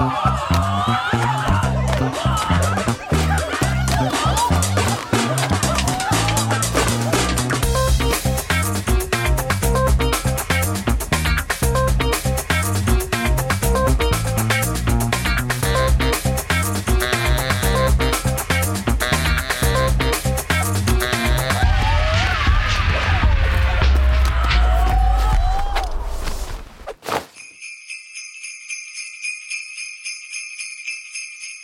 Thank you.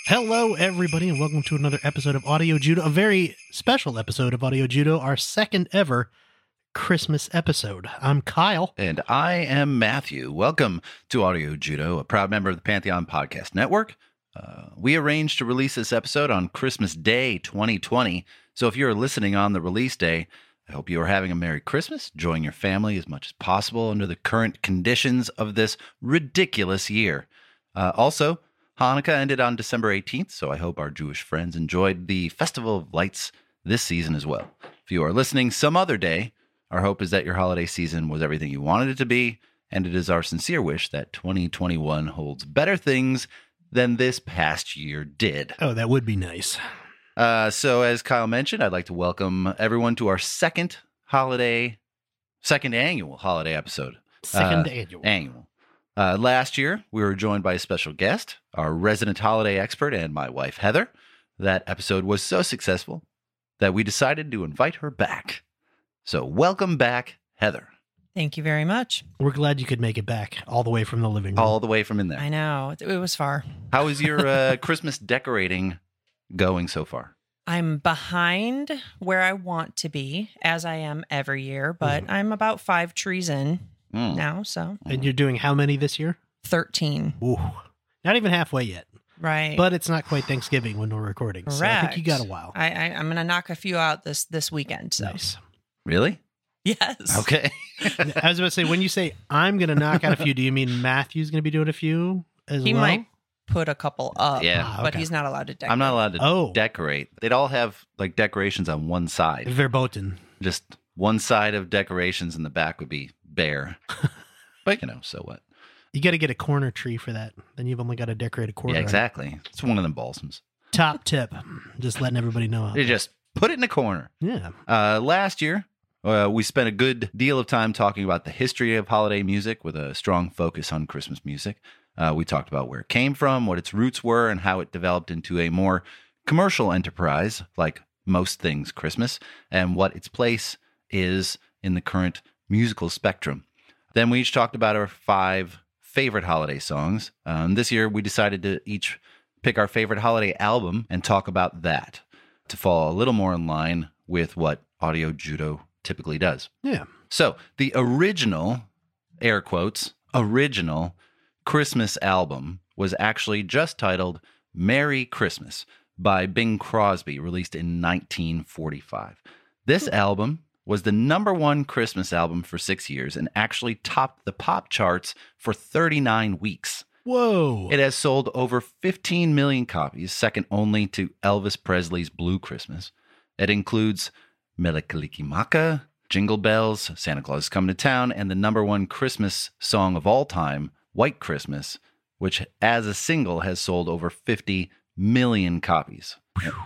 Hello, everybody, and welcome to another episode of Audio Judo, a very special episode of Audio Judo, our second ever Christmas episode. I'm Kyle. And I am Matthew. Welcome to Audio Judo, a proud member of the Pantheon Podcast Network. Uh, we arranged to release this episode on Christmas Day 2020. So if you're listening on the release day, I hope you are having a Merry Christmas, enjoying your family as much as possible under the current conditions of this ridiculous year. Uh, also, Hanukkah ended on December 18th, so I hope our Jewish friends enjoyed the Festival of Lights this season as well. If you are listening some other day, our hope is that your holiday season was everything you wanted it to be, and it is our sincere wish that 2021 holds better things than this past year did. Oh, that would be nice. Uh, so, as Kyle mentioned, I'd like to welcome everyone to our second holiday, second annual holiday episode. Second Uh, annual. Annual. Uh, last year, we were joined by a special guest, our resident holiday expert, and my wife, Heather. That episode was so successful that we decided to invite her back. So, welcome back, Heather, Thank you very much. We're glad you could make it back all the way from the living room. all the way from in there. I know it, it was far. How is your uh, Christmas decorating going so far? I'm behind where I want to be, as I am every year, but I'm about five trees in Mm. now, so and you're doing how many this year? 13. Ooh, not even halfway yet. Right. But it's not quite Thanksgiving when we're recording, so I think you got a while. I, I I'm gonna knock a few out this this weekend. So Nice. Really? yes. Okay. I was about to say, when you say I'm going to knock out a few, do you mean Matthew's going to be doing a few as well? He well? might put a couple up. Yeah. Ah, But okay. he's not allowed to decorate. I'm not allowed to Oh. decorate. They'd all have like decorations on one side. Verboten. Just one side of decorations and the back would be bare. but you know, so what? You got to get a corner tree for that. Then you've only got to decorate a corner. Yeah, exactly. It's one of them balsams. Top tip. Just letting everybody know. You just put it in a corner. Yeah. Uh, last year, uh, we spent a good deal of time talking about the history of holiday music with a strong focus on Christmas music. Uh, we talked about where it came from, what its roots were, and how it developed into a more commercial enterprise, like most things Christmas, and what its place is in the current musical spectrum. Then we each talked about our five favorite holiday songs. Um, this year, we decided to each pick our favorite holiday album and talk about that to fall a little more in line with what Audio Judo typically does. Yeah. So, the original, air quotes, original Christmas album was actually just titled Merry Christmas by Bing Crosby, released in 1945. This album was the number one Christmas album for six years and actually topped the pop charts for 39 weeks. Whoa. It has sold over 15 million copies, second only to Elvis Presley's Blue Christmas. It includes Mele Kalikimaka, Jingle Bells, Santa Claus is Coming to Town, and the number one Christmas song of all time, White Christmas, which as a single has sold over 50 million copies.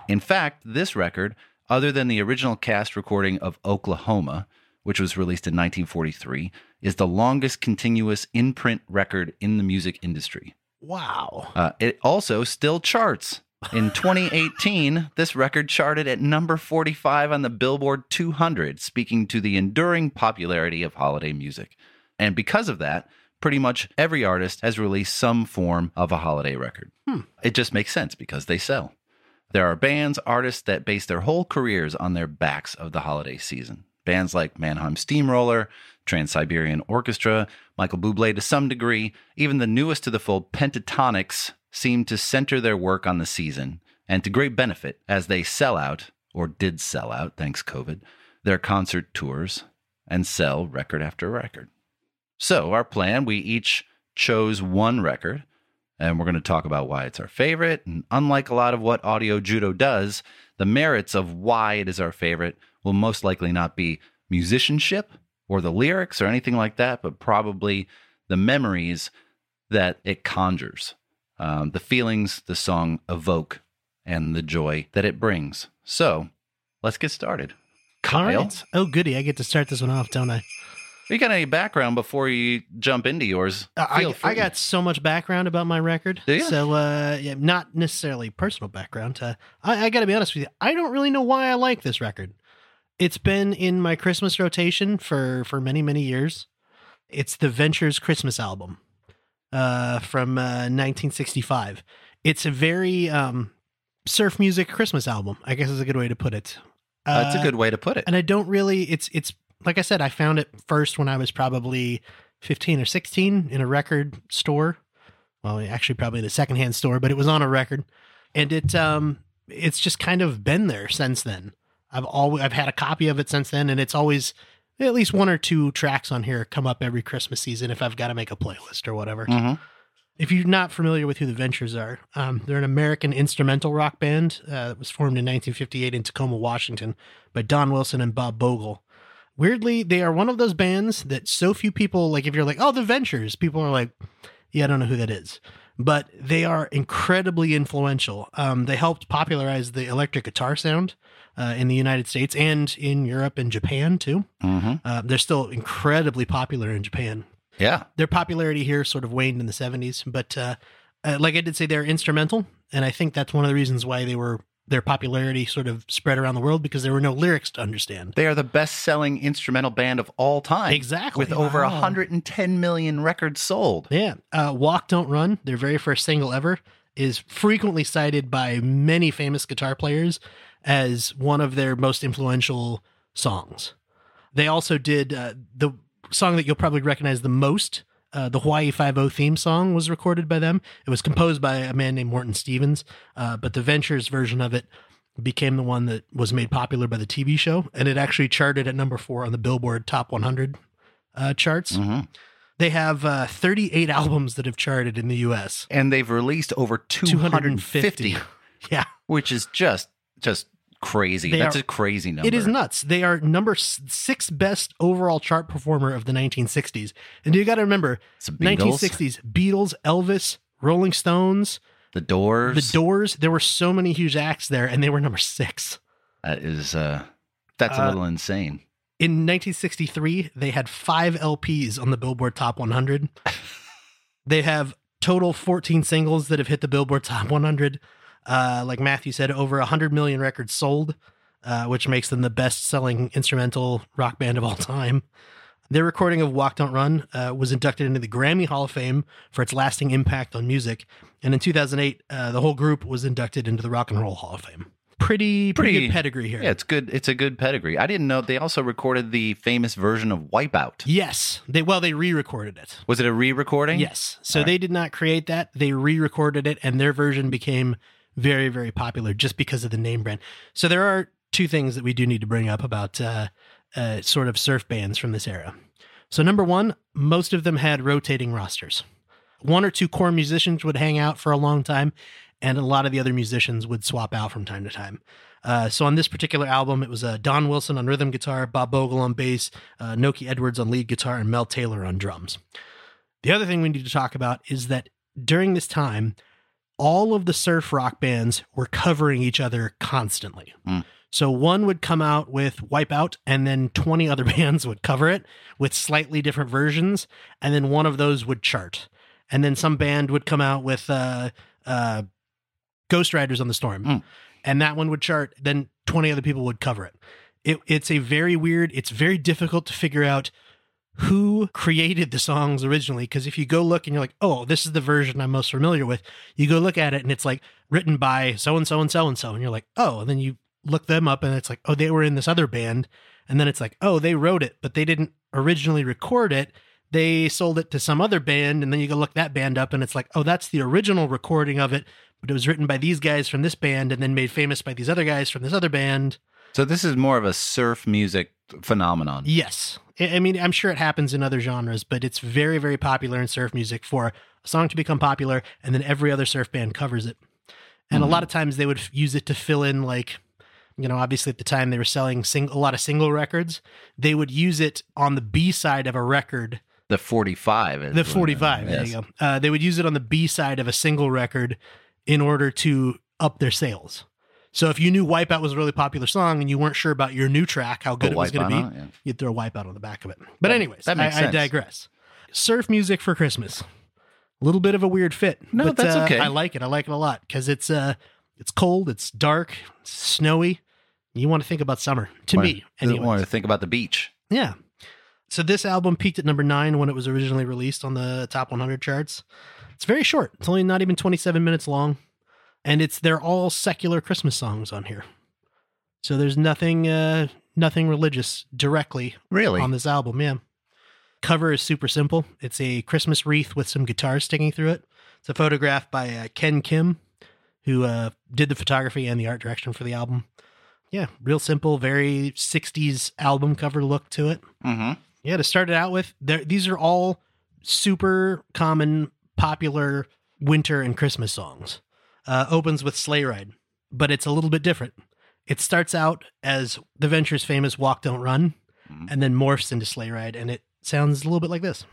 In fact, this record, other than the original cast recording of Oklahoma, which was released in 1943, is the longest continuous in print record in the music industry. wow. Uh, it also still charts. In 2018, this record charted at number 45 on the Billboard 200, speaking to the enduring popularity of holiday music. And because of that, pretty much every artist has released some form of a holiday record. It just makes sense because they sell. There are bands, artists that base their whole careers on their backs of the holiday season. Bands like Mannheim Steamroller, Trans Siberian Orchestra, Michael Bublé to some degree, even the newest to the fold, Pentatonix, seem to center their work on the season, and to great benefit as they sell out, or did sell out, thanks COVID, their concert tours and sell record after record. So, our plan we each chose one record, and we're going to talk about why it's our favorite. And unlike a lot of what Audio Judo does, the merits of why it is our favorite will most likely not be musicianship or the lyrics or anything like that, but probably the memories that it conjures, um, the feelings the song evoke, and the joy that it brings. So, let's get started. Kyle, right. Oh, goody. I get to start this one off, don't I? You got any background before you jump into yours? Uh, I. I got so much background about my record. Do ya? So, uh, yeah, not necessarily personal background. Uh, I, I got to be honest with you. I don't really know why I like this record. It's been in my Christmas rotation for for many many years. It's the Ventures Christmas album uh, from uh, 1965. It's a very um, surf music Christmas album. I guess is a good way to put it. Uh, it's a Uh, good way to put it. and I don't really. It's it's like I said. I found it first when I was probably fifteen or sixteen in a record store. Well, actually, probably in a secondhand store, but it was on a record, and it um it's just kind of been there since then. I've always I've had a copy of it since then, and it's always at least one or two tracks on here come up every Christmas season if I've got to make a playlist or whatever. Mhm. If you're not familiar with who the Ventures are, um, they're an American instrumental rock band uh, that was formed in 1958 in Tacoma, Washington, by Don Wilson and Bob Bogle. Weirdly, they are one of those bands that so few people like. If you're like, "Oh, the Ventures," people are like, "Yeah, I don't know who that is," but they are incredibly influential. Um, they helped popularize the electric guitar sound uh, in the United States and in Europe and Japan too. Mhm. Uh, they're still incredibly popular in Japan Yeah. their popularity here sort of waned in the 70s but uh, uh, like i did say they're instrumental and i think that's one of the reasons why they were their popularity sort of spread around the world because there were no lyrics to understand They are the best selling instrumental band of all time. Exactly. With over Wow. 110 million records sold. yeah uh, walk don't run their very first single ever is frequently cited by many famous guitar players as one of their most influential songs they also did uh, the song that you'll probably recognize the most uh, the Hawaii Five O theme song was recorded by them. It was composed by a man named Morton Stevens, uh, but the Ventures version of it became the one that was made popular by the TV show, and it actually charted at number four on the Billboard Top 100 uh, charts. Mhm. They have uh, 38 albums that have charted in the U.S. And they've released over 250, 250. Yeah, which is just just crazy. That's are- a crazy number. it is nuts. They are number six best overall chart performer of the 1960s, and you got to remember Beatles, 1960s Beatles, Elvis, Rolling Stones, The Doors. The Doors. There were so many huge acts there, and they were number six. That is uh that's a Uh, little insane. In 1963, they had five LPs on the Billboard Top 100. they have total 14 singles that have hit the Billboard Top 100. Uh, like Matthew said, over 100 million records sold, uh, which makes them the best selling instrumental rock band of all time. Their recording of Walk Don't Run uh, was inducted into the Grammy Hall of Fame for its lasting impact on music. And in 2008, uh, the whole group was inducted into the Rock and Roll Hall of Fame. Pretty, pretty, Pretty- good pedigree here. Yeah, it's good. It's a good pedigree. I didn't know they also recorded the famous version of Wipeout. Yes. They well, they re-recorded it. Was it a re-recording? Yes. So right. they did not create that. They re-recorded it, and their version became very, very popular just because of the name brand. So there are two things that we do need to bring up about uh, uh, sort of surf bands from this era. So number one, most of them had rotating rosters. One or two core musicians would hang out for a long time, and a lot of the other musicians would swap out from time to time. Uh, so on this particular album, it was uh, Don Wilson on rhythm guitar, Bob Bogle on bass, uh, Nokie Edwards on lead guitar, and Mel Taylor on drums. The other thing we need to talk about is that during this time, all of the surf rock bands were covering each other constantly. Mm. So one would come out with Wipeout, and then 20 other bands would cover it with slightly different versions, and then one of those would chart. And then some band would come out with uh, uh, Ghost Riders on the Storm, Mm. and that one would chart. Then 20 other people would cover it. it. It's a very weird, it's very difficult to figure out who created the songs originally because if you go look and you're like oh this is the version i'm most familiar with you go look at it and it's like written by so and so and so and so and you're like oh and then you look them up and it's like oh they were in this other band And then it's like, oh, they wrote it, but they didn't originally record it. They sold it to some other band, and then you go look that band up, and it's like, oh, that's the original recording of it, but it was written by these guys from this band, and then made famous by these other guys from this other band. So this is more of a surf music phenomenon. Yes. I mean, I'm sure it happens in other genres, but it's very, very popular in surf music for a song to become popular, and then every other surf band covers it. And Mhm. a lot of times they would use it to fill in, like, you know, obviously at the time they were selling sing- a lot of single records. They would use it on the B side of a record, The 45. is the what it- 45. There you go. Uh, they would use it on the B side of a single record in order to up their sales. So if you knew Wipeout was a really popular song and you weren't sure about your new track, how good it was going to be, it, yeah. you'd throw Wipeout on the back of it. But That- anyways, that I, I digress. Surf music for Christmas, a little bit of a weird fit. No, but, that's uh, okay. I like it. I like it a lot because it's uh, it's cold, it's dark, it's snowy. You want to think about summer to me, Want to think about the beach. Yeah. So this album peaked at number nine when it was originally released on the top 100 charts. It's very short. It's only not even 27 minutes long, and it's they're all secular Christmas songs on here. So there's nothing uh, nothing religious directly Really? on this album. Yeah. Cover is super simple. It's a Christmas wreath with some guitars sticking through it. It's a photograph by uh, Ken Kim, who uh, did the photography and the art direction for the album. Yeah, real simple, very 60s album cover look to it. mm-hmm. Yeah, to start it out with, these are all super common, popular winter and Christmas songs. Uh, opens with Sleigh Ride, but it's a little bit different. It starts out as the Venture's famous Walk Don't Run, Mhm. and then morphs into Sleigh Ride, and it sounds a little bit like this.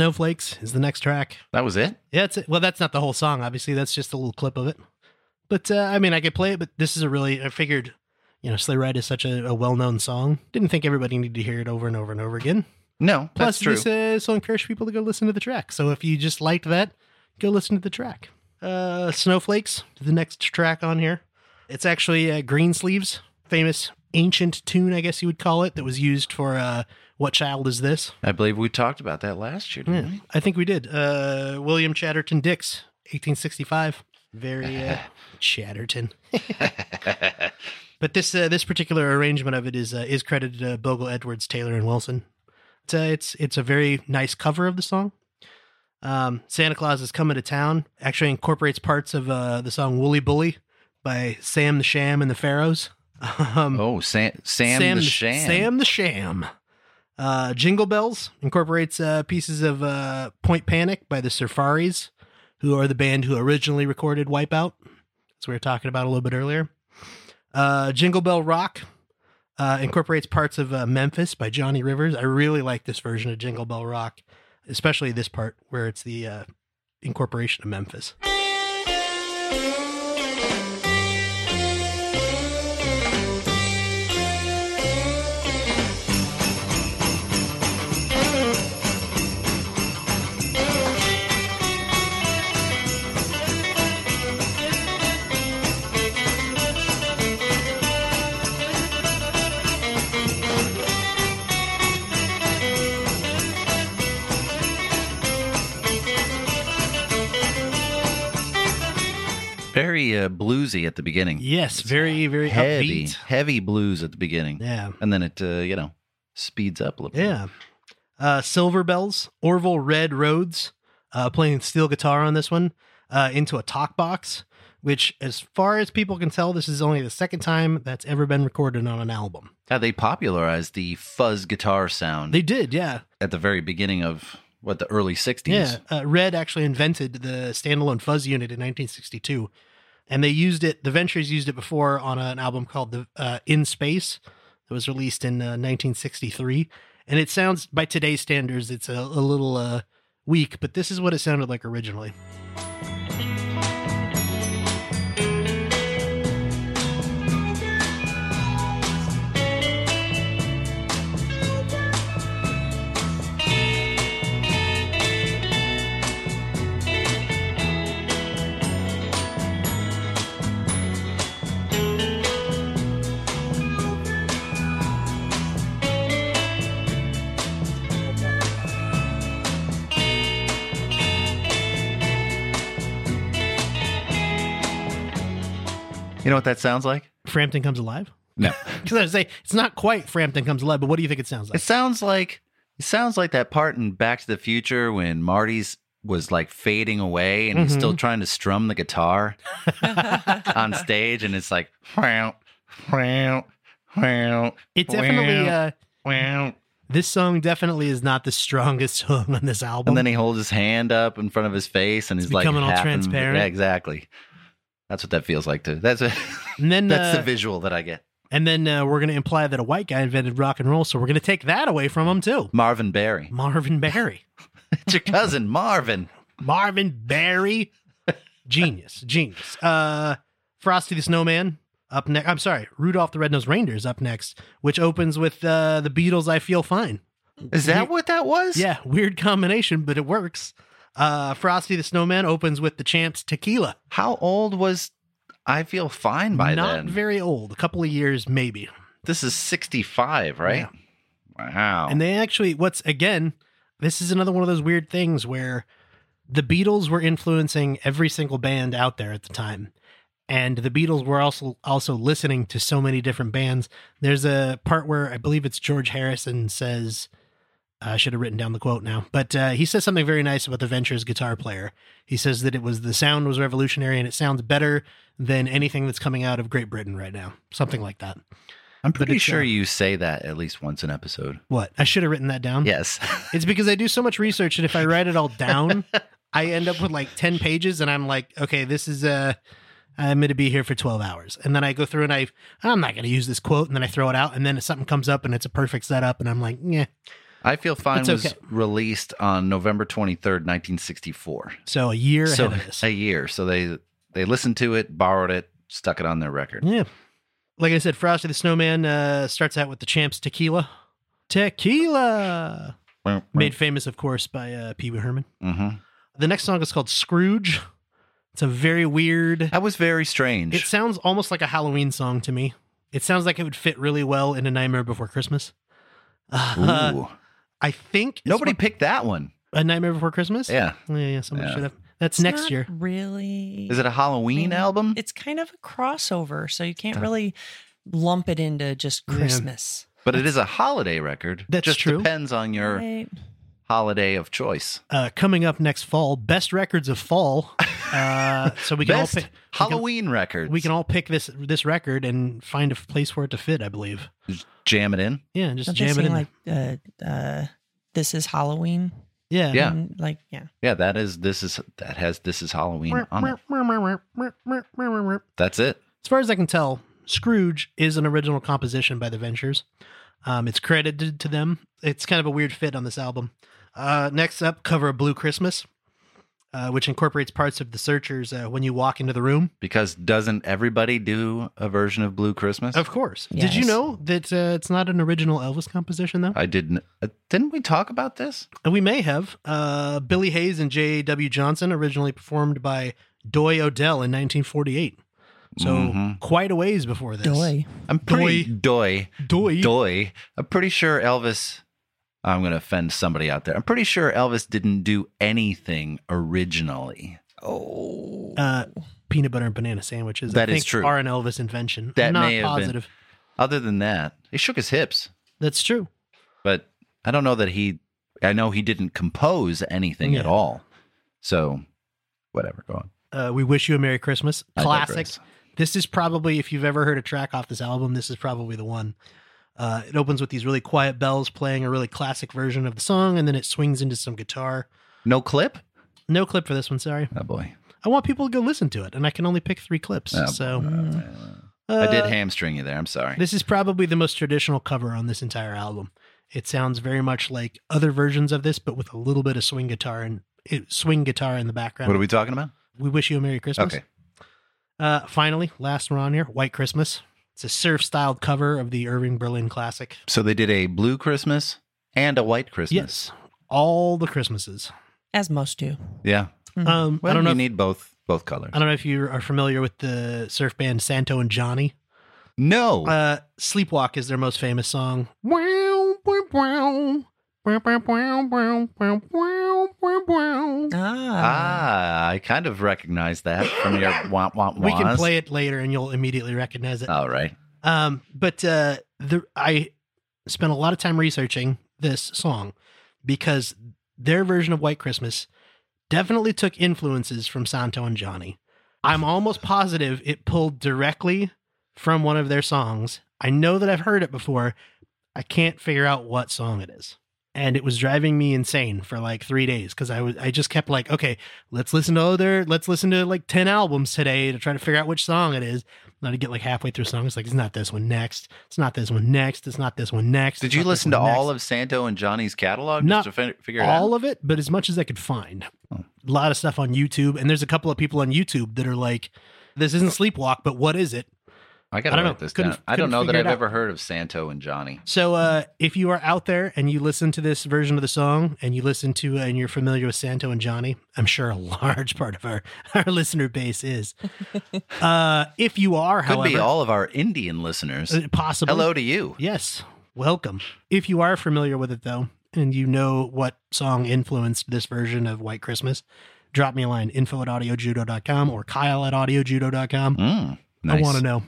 Snowflakes is the next track. That was it? Yeah, it's well, that's not the whole song. Obviously, that's just a little clip of it. But uh, I mean, I could play it. But this is a really. I figured, you know, Sleigh Ride is such a, a well-known song. Didn't think everybody needed to hear it over and over and over again. No, Plus, this uh, will encourage people to go listen to the track. So if you just liked that, go listen to the track. Uh, Snowflakes, the next track on here. It's actually uh, Greensleeves, famous ancient tune, I guess you would call it, that was used for uh, "What Child Is This." I believe we talked about that last year, didn't Yeah, I think we did. Uh, William Chatterton Dix, 1865. Very uh, Chatterton. But this uh, this particular arrangement of it is uh, is credited to Bogle, Edwards, Taylor, and Wilson. It's, uh, it's it's a very nice cover of the song. Um, Santa Claus is coming to town. Actually incorporates parts of uh, the song "Wooly Bully" by Sam the Sham and the Pharaohs. Um, oh, Sam, Sam, the Sham. Sam the Sham. Uh, Jingle Bells incorporates uh, pieces of uh, Point Panic by the Surfaris, who are the band who originally recorded Wipeout. As we were talking about a little bit earlier. Uh, Jingle Bell Rock uh, incorporates parts of uh, Memphis by Johnny Rivers. I really like this version of Jingle Bell Rock, especially this part where it's the incorporation of Memphis. Very uh, bluesy at the beginning. Yes, very, very heavy, upbeat. heavy blues at the beginning, Yeah. and then it, uh, you know, speeds up a little. bit. Yeah. Uh, Silver Bells, Orville Red Rhodes, uh, playing steel guitar on this one, uh, into a talk box, which, as far as people can tell, this is only the second time that's ever been recorded on an album. How they popularized the fuzz guitar sound They did, yeah. at the very beginning of what the early '60s. Yeah. Uh, Red actually invented the standalone fuzz unit in 1962. And they used it, the Ventures used it before on an album called the uh, In Space that was released in uh, 1963. And it sounds, by today's standards, it's a, a little uh, weak, but this is what it sounded like originally. You know what that sounds like? Frampton Comes Alive? No. Because I was say it's not quite Frampton Comes Alive, but what do you think it sounds like? It sounds like it sounds like that part in Back to the Future when Marty's was like fading away and he's still trying to strum the guitar on stage and it's like wow, wow, wow, It definitely, uh, wow. this song definitely is not the strongest song on this album. And then he holds his hand up in front of his face and he's like becoming all half in- transparent. Yeah, exactly. That's what that feels like too. That's a, and then, that's uh, the visual that I get. and then uh, we're going to imply that a white guy invented rock and roll, so we're going to take that away from him too. Marvin Berry. Marvin Berry. It's your cousin Marvin. Marvin Berry. Genius. Genius. Uh Frosty the Snowman up next. I'm sorry, Rudolph the Red-Nosed Reindeer is up next, which opens with uh the Beatles I Feel Fine. Is that what that was? Yeah, weird combination, but it works. Uh Frosty the Snowman opens with the Champs Tequila. How old was I feel fine by Not then? very old, a couple of years maybe. This is 65, right? Wow. And they actually, what's again, this is another one of those weird things where the Beatles were influencing every single band out there at the time. And the Beatles were also also listening to so many different bands. There's a part where I believe it's George Harrison says, I should have written down the quote now, but uh, he says something very nice about the Ventures guitar player. He says that it was the sound was revolutionary and it sounds better than anything that's coming out of Great Britain right now. Something like that. I'm pretty sure uh, you say that at least once an episode. What? I should have written that down. Yes. It's because I do so much research and if I write it all down, I end up with like 10 pages and I'm like, okay, this is uh I'm going to be here for 12 hours. And then I go through and I I'm not going to use this quote and then I throw it out and then something comes up and it's a perfect setup and I'm like, yeah. I Feel Fine It's was okay. released on November 23rd, 1964. So a year So ahead of this. a year. So they they listened to it, borrowed it, stuck it on their record. yeah. Like I said, Frosty the Snowman uh starts out with the Champs Tequila. Tequila. Made famous of course by uh Pee Wee Herman. hmm The next song is called Scrooge. It's a very weird That was very strange. It sounds almost like a Halloween song to me. It sounds like it would fit really well in A Nightmare Before Christmas. Uh, Ooh. I think Nobody picked that one. A Nightmare Before Christmas. Yeah. yeah, yeah. Somebody Yeah. should have. That's It's next not year. Really? Is it a Halloween album? It's kind of a crossover, so you can't oh. really lump it into just Yeah. Christmas. but it is a holiday record. That's Just true. depends on your Right? Holiday of choice. Uh, coming up next fall, best records of fall. Uh, so we can Best all pick. we can- Halloween records. We can all pick this this record and find a place for it to fit. I believe. Just jam it in. Yeah, just Don't jam it in. like uh, uh, "This is Halloween"? yeah, Yeah. And, like yeah. Yeah, that is this is that has this is Halloween on it. That's it. As far as I can tell, Scrooge is an original composition by the Ventures. Um, it's credited to them. It's kind of a weird fit on this album. Uh, next up, cover of Blue Christmas, uh, which incorporates parts of the Searchers uh, when you walk into the room. Because doesn't everybody do a version of Blue Christmas? Of course. Did you know that uh, it's not an original Elvis composition, though? I didn't. Uh, didn't we talk about this? And we may have. Uh, Billy Hayes and J.W. Johnson, originally performed by Doye O'Dell in 1948. So Mhm. quite a ways before this. Doy. I'm pretty doy Doy. doy. I'm pretty sure Elvis. I'm going to offend somebody out there. I'm pretty sure Elvis didn't do anything originally. Oh. uh, peanut butter and banana sandwiches. That I is true. Are an Elvis invention. That not may have been. positive. Other than that, he shook his hips. That's true. but I don't know that he. I know he didn't compose anything at all. So, whatever. Go on. Uh, we wish you a Merry Christmas. I Classic. This is probably, if you've ever heard a track off this album, this is probably the one. Uh, it opens with these really quiet bells playing a really classic version of the song, and then it swings into some guitar. No clip. No clip for this one, sorry. Oh boy. I want people to go listen to it, and I can only pick three clips. Oh, so I did uh, hamstring you there. I'm sorry. This is probably the most traditional cover on this entire album. It sounds very much like other versions of this, but with a little bit of swing guitar and it, swing guitar in the background. what are we talking about? We wish you a Merry Christmas. Okay. Uh, finally, last one on here, White Christmas. It's a surf-styled cover of the Irving Berlin classic. So they did a blue Christmas and a white Christmas. Yes, all the Christmases. As most do. Yeah. Um, Well, I don't know. you If, need both both colors. I don't know if you are familiar with the surf band Santo and Johnny. No. Uh, "Sleepwalk" is their most famous song. Wow, wow, wow. Ah. Ah, I kind of recognize that from your womp womp We can play it later and you'll immediately recognize it. All right. Um, but uh, the I spent a lot of time researching this song because their version of White Christmas definitely took influences from Santo and Johnny. I'm almost positive it pulled directly from one of their songs. I know that I've heard it before. I can't figure out what song it is. And it was driving me insane for like three days because I was I just kept like, okay, let's listen to other let's listen to like 10 albums today to try to figure out which song it is. Not to get like halfway through songs, like it's not this one next. It's not this one next. It's not this one next. Did you listen to all next. of Santo and Johnny's catalog Not just to fi- figure all out? of it, but as much as I could find. Oh. A lot of stuff on YouTube, and there's a couple of people on YouTube that are like, "This isn't Sleepwalk, but what is it?" I gotta I don't write know. this Couldn't- down. I don't know that I've out. ever heard of Santo and Johnny. So, uh, if you are out there and you listen to this version of the song, and you listen to uh, and you're familiar with Santo and Johnny, I'm sure a large part of our our listener base is. uh, if you are, Could however, be all of our Indian listeners. uh, possibly. Hello to you. Yes, welcome. If you are familiar with it though, and you know what song influenced this version of White Christmas, drop me a line info at audiojudo.com or Kyle at audiojudo.com. Mm, nice. I want to know.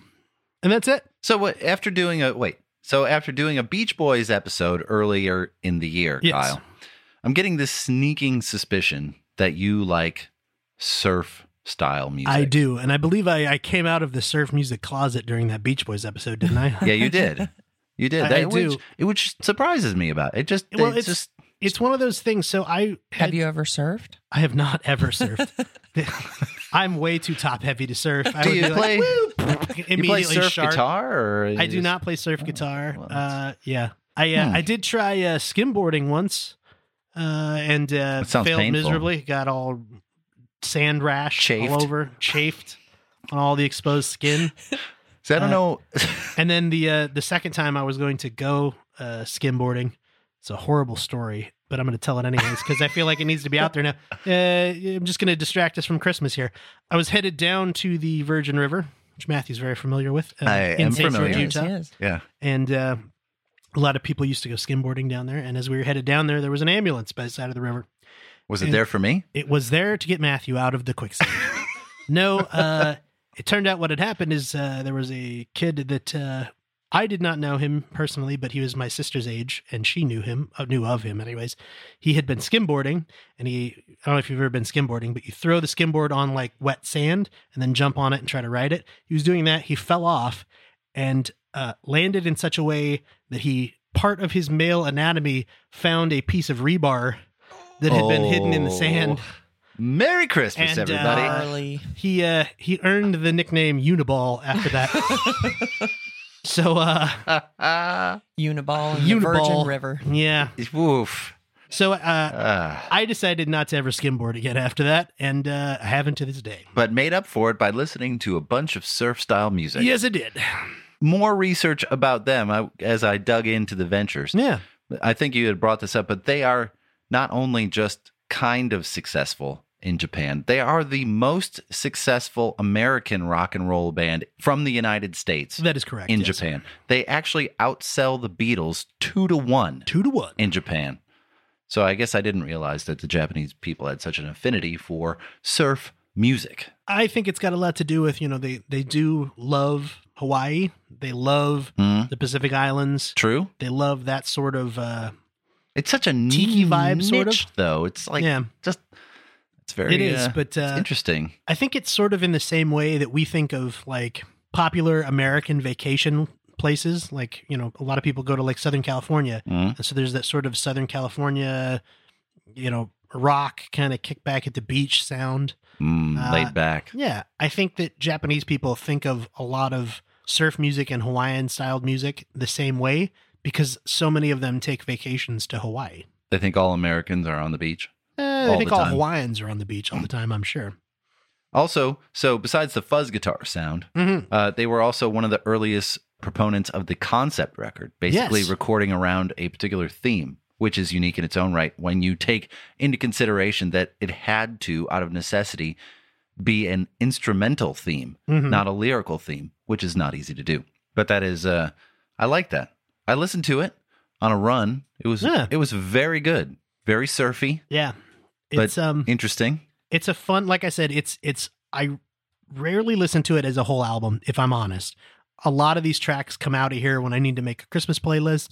And that's it. So what? After doing a wait, so after doing a Beach Boys episode earlier in the year, Yes. Kyle, I'm getting this sneaking suspicion that you like surf style music. I do. And I believe I, I came out of the surf music closet during that Beach Boys episode, didn't I? Yeah, you did. You did. I- that, I do. Which, it which surprises me about it. Just Well, it's, it's- just It's one of those things. So I had, Have you ever surfed? I have not ever surfed. I'm way too top heavy to surf. I do would you be like, play "Woo!" you play surf sharp. guitar I do just- not play surf guitar. well, uh, yeah, I uh, Hmm. I did try uh, skimboarding once, uh, and uh, failed painful. miserably. Got all sand rash Chafed. all over, chafed on all the exposed skin. So I don't uh, know. and then the uh, the second time I was going to go uh, skimboarding. It's a horrible story, but I'm going to tell it anyways because I feel like it needs to be out there now. Uh, I'm just going to distract us from Christmas here. I was headed down to the Virgin River, which Matthew's very familiar with. uh, I in am St. George, familiar. Yes, Utah yes. yeah. and uh, a lot of people used to go skimboarding down there. And as we were headed down there, there was an ambulance by the side of the river. Was it And- there for me? It was there to get Matthew out of the quicksand. no, uh, it turned out what had happened is uh, there was a kid that uh, I did not know him personally, but he was my sister's age, and she knew him, uh, knew of him, anyways. He had been skimboarding, and he I don't know if you've ever been skimboarding, but you throw the skimboard on like wet sand and then jump on it and try to ride it. He was doing that. He fell off and uh, landed in such a way that he part of his male anatomy found a piece of rebar that had been hidden in the Oh. sand. Merry Christmas, And, uh, everybody. Gnarly. He uh he earned the nickname Uniball after that. so uh Uniball in the Uniball. Virgin River. yeah. Woof. So uh Ah. I decided not to ever skimboard again after that, and uh I haven't to this day. but made up for it by listening to a bunch of surf style music. Yes, I did. More research about them I, as I dug into the ventures. Yeah. I think you had brought this up, but they are not only just kind of successful in Japan, they are the most successful American rock and roll band from the United States That is correct. in yes. Japan. They actually outsell the Beatles two to one Two to one. in Japan. So I guess I didn't realize that the Japanese people had such an affinity for surf music. I think it's got a lot to do with, you know, they they do love Hawaii. They love Hmm? the Pacific Islands. True. They love that sort of uh It's such a Tiki vibe, sort of. though. It's like yeah. just it's very It is, uh, but it's uh interesting. I think it's sort of in the same way that we think of like popular American vacation places. Like, you know, a lot of people go to like Southern California. Mhm. And so there's that sort of Southern California, you know, rock kind of kick back at the beach sound. Mm, uh, laid back. Yeah. I think that Japanese people think of a lot of surf music and Hawaiian styled music the same way because so many of them take vacations to Hawaii. They think all Americans are on the beach. Eh, I think the all. Hawaiians are on the beach all the time, I'm sure. Also, so besides the fuzz guitar sound, Mm-hmm. uh, they were also one of the earliest proponents of the concept record, basically Yes. recording around a particular theme, which is unique in its own right when you take into consideration that it had to, out of necessity, be an instrumental theme, Mhm. not a lyrical theme, which is not easy to do. But that is, uh, I like that. I listened to it. on a run. It was Yeah. it was very good, very surfy, Yeah. But It's um interesting. it's a fun like I said, it's it's I rarely listen to it as a whole album, if I'm honest. A lot of these tracks come out of here when I need to make a Christmas playlist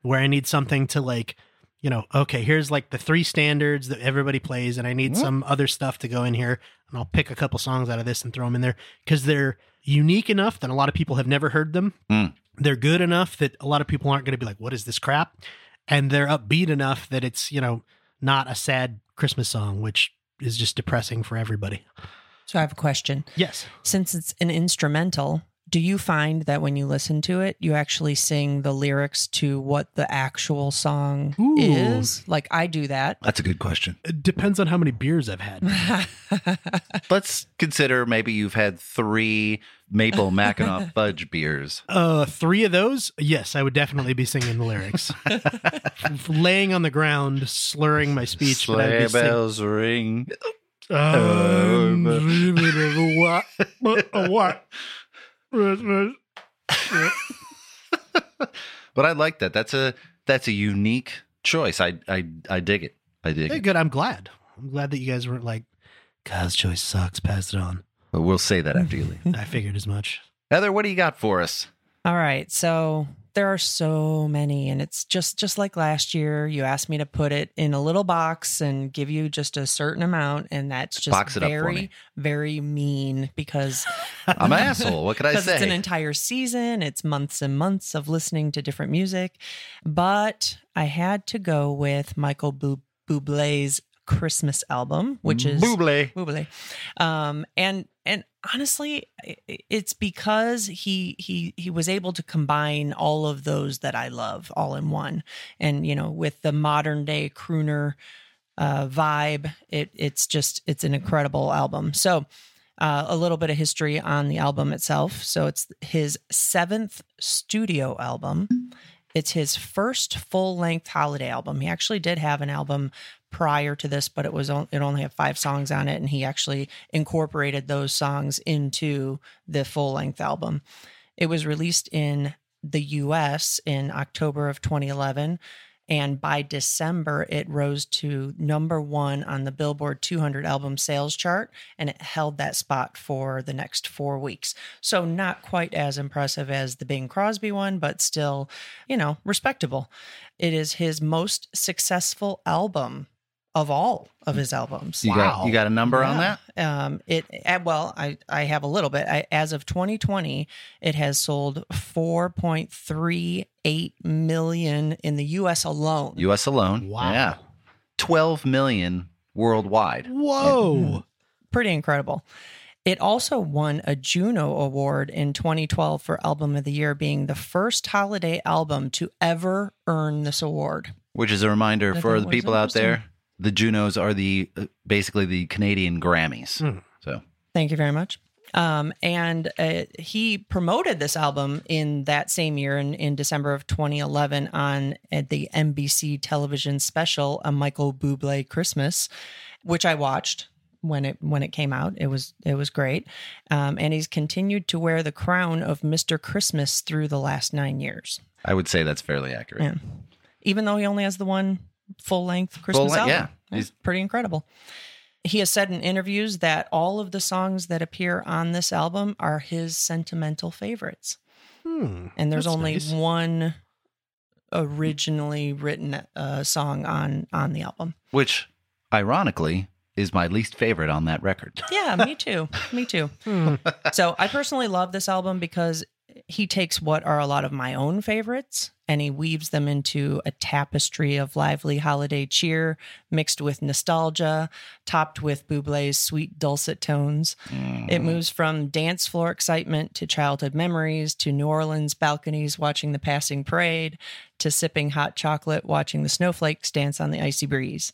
where I need something to like, you know, okay, here's like the three standards that everybody plays, and I need Mhm. some other stuff to go in here, and I'll pick a couple songs out of this and throw them in there because they're unique enough that a lot of people have never heard them. Mm. They're good enough that a lot of people aren't going to be like, "What is this crap?" And they're upbeat enough that it's you know not a sad Christmas song, which is just depressing for everybody. So I have a question. Yes. Since it's an instrumental, do you find that when you listen to it, you actually sing the lyrics to what the actual song Ooh. is? Like I do that. That's a good question. It depends on how many beers I've had. Let's consider maybe you've had three maple Mackinac fudge beers. Uh, three of those, yes, I would definitely be singing the lyrics. Laying on the ground, slurring my speech. but I'd Sleigh be sing- bells ring. I'm dreaming of a what? What? Christmas. But I like that. That's a that's a unique choice. I I I dig it. I dig Hey, it. good. I'm glad. I'm glad that you guys weren't like, Kyle's choice sucks. Pass it on. But we'll say that after you leave. I figured as much. Heather, what do you got for us? All right. So there are so many and it's just just like last year you asked me to put it in a little box and give you just a certain amount and that's just Box it up for very me. very mean because I'm an asshole. What could I say? it's an entire season it's months and months of listening to different music but i had to go with michael Bu- bublé's christmas album which is Buble. Buble. Um, and and honestly, it's because he he he was able to combine all of those that I love all in one, and you know, with the modern day crooner uh, vibe, it it's just it's an incredible album. So. Uh, a little bit of history on the album itself. So it's his seventh studio album. It's his first full length holiday album. He actually did have an album prior to this, but it was on, it only had five songs on it, and he actually incorporated those songs into the full length album. It was released in the U.S. in October of 2011, and by December it rose to number one on the Billboard 200 album sales chart, and it held that spot for the next four weeks. So not quite as impressive as the Bing Crosby one, but still, you know, respectable. It is his most successful album of all of his albums. You got you got a number on that? Um, it uh, well, I I have a little bit. I, as of 2020, it has sold 4.38 million in the U.S. alone. U.S. alone. Wow. Yeah. Twelve million worldwide. Whoa. Pretty incredible. It also won a Juno Award in 2012 for Album of the Year, being the first holiday album to ever earn this award. Which is a reminder I for thought the people out there. Interesting. The Junos are the uh, basically the Canadian Grammys. Hmm. So Thank you very much. Um, and uh, he promoted this album in that same year, in, in December of 2011, on uh, the NBC television special, A Michael Bublé Christmas, which I watched when it when it came out. It was it was great, um, and he's continued to wear the crown of Mister Christmas through the last nine years. I would say that's fairly accurate. Yeah. Even though he only has the one full length Christmas length, album. yeah. That's He's- pretty incredible. He has said in interviews that all of the songs that appear on this album are his sentimental favorites. Hmm. And there's only nice. one originally written uh, song on on the album. Which, ironically, is my least favorite on that record. Yeah, me too. me too. Hmm. So I personally love this album because he takes what are a lot of my own favorites and he weaves them into a tapestry of lively holiday cheer mixed with nostalgia, topped with Bublé's sweet dulcet tones. It mm. moves from dance floor excitement to childhood memories to New Orleans balconies watching the passing parade to sipping hot chocolate watching the snowflakes dance on the icy breeze.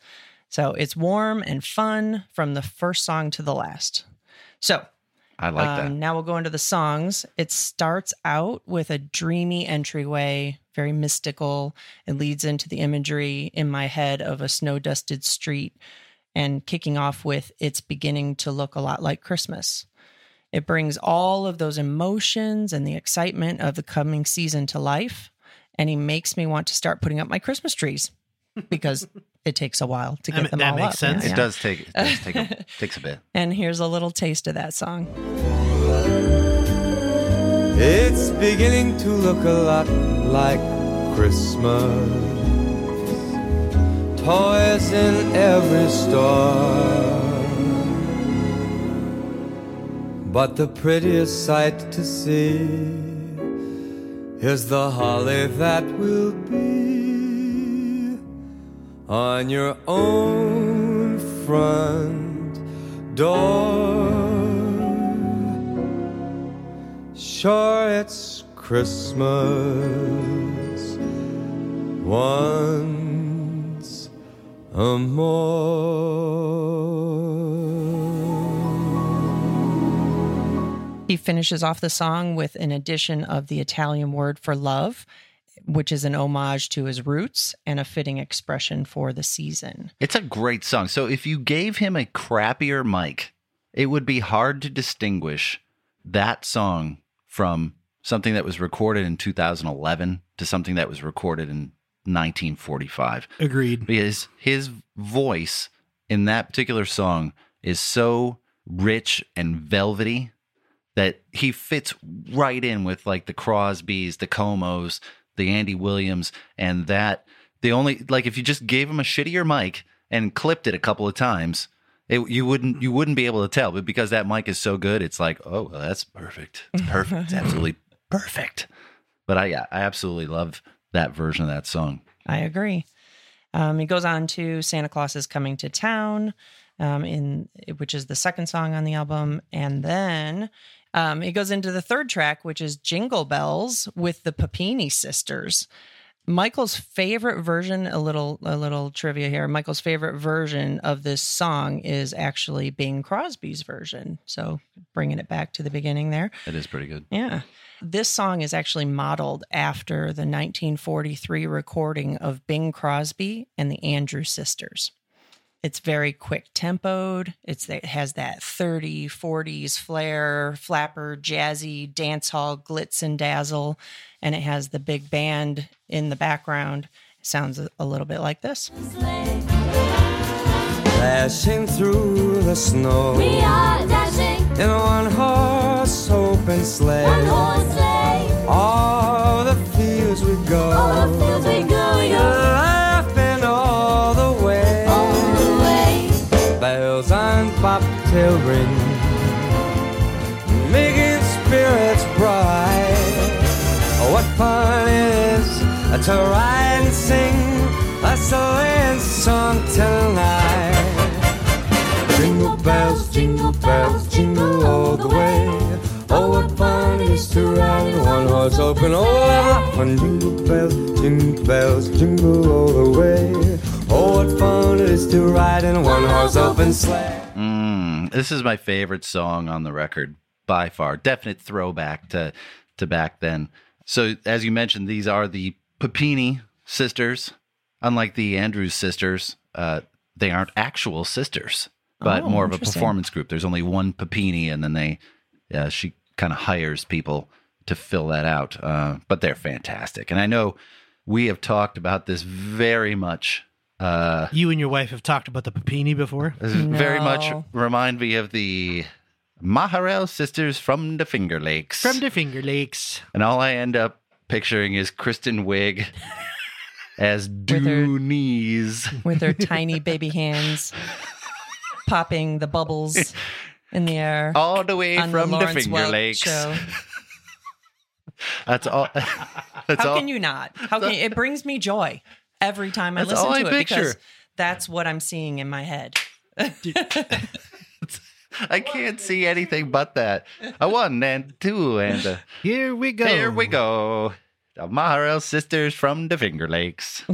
So it's warm and fun from the first song to the last. So I like um, that. Now we'll go into the songs. It starts out with a dreamy entryway, very mystical. It leads into the imagery in my head of a snow dusted street and kicking off with it's beginning to look a lot like Christmas. It brings all of those emotions and the excitement of the coming season to life. and he makes me want to start putting up my Christmas trees because it takes a while to I get mean, them that all makes up. sense. It does take it does take a, takes a bit. And here's a little taste of that song. It's beginning to look a lot like Christmas. Toys in every store. But the prettiest sight to see is the holly that will be on your own front door. Sure, it's Christmas once a more. He finishes off the song with an addition of the Italian word for love, which is an homage to his roots and a fitting expression for the season. It's a great song. So if you gave him a crappier mic, it would be hard to distinguish that song from something that was recorded in 2011 to something that was recorded in 1945. Agreed. Because his voice in that particular song is so rich and velvety that he fits right in with like the Crosbys, the Comos, the Andy Williams, and that the only like if you just gave him a shittier mic and clipped it a couple of times, it, you wouldn't you wouldn't be able to tell. But because that mic is so good, it's like, oh, well, that's perfect. It's perfect. it's absolutely perfect. But I yeah, I absolutely love that version of that song. I agree. Um, he goes on to Santa Claus is Coming to Town, um, in which is the second song on the album, and then um, he goes into the third track, which is Jingle Bells with the Puppini sisters. Michael's favorite version, a little a little trivia here. Michael's favorite version of this song is actually Bing Crosby's version. So bringing it back to the beginning there. It is pretty good. Yeah. This song is actually modeled after the 1943 recording of Bing Crosby and the Andrew Sisters. It's very quick tempoed. It's it has that 30, 40s flair, flapper, jazzy, dance hall, glitz and dazzle, and it has the big band in the background. It sounds a, a little bit like this. Dashing through the snow We are dashing in a one horse open sleigh. one horse sleigh. All the fields we go. All the fields we go, bobtail ring. Making spirits bright. What fun it is to ride and sing a sleighing song tonight. Jingle bells, jingle bells, jingle all the way. Oh, what fun it is to ride in one horse open. Oh! Jingle bells, jingle bells, jingle all the way. Oh, what fun it is to ride in one horse open sleigh. Mm, this is my favorite song on the record by far. Definite throwback to to back then. So as you mentioned, these are the Puppini sisters. Unlike the Andrews sisters, uh, they aren't actual sisters, but Oh, more of a performance group. There's only one Puppini, and then they uh, she kind of hires people to fill that out. Uh, but they're fantastic, and I know we have talked about this very much. Uh, You and your wife have talked about the Puppini before. this is very much remind me of the Maharelle sisters from the Finger Lakes. From the Finger Lakes. and all I end up picturing is Kristen Wiig as With her- Dooneese. with their tiny baby hands popping the bubbles in the air. All the way on from the, Lawrence Finger Welk Lakes. show. That's all. That's How all. can you not? How can it brings me joy every time I That's listen all to I it picture. because that's what I'm seeing in my head. I can't see anything but that. A one and two and a, Here we go. here we go. The Maharelle sisters from the Finger Lakes.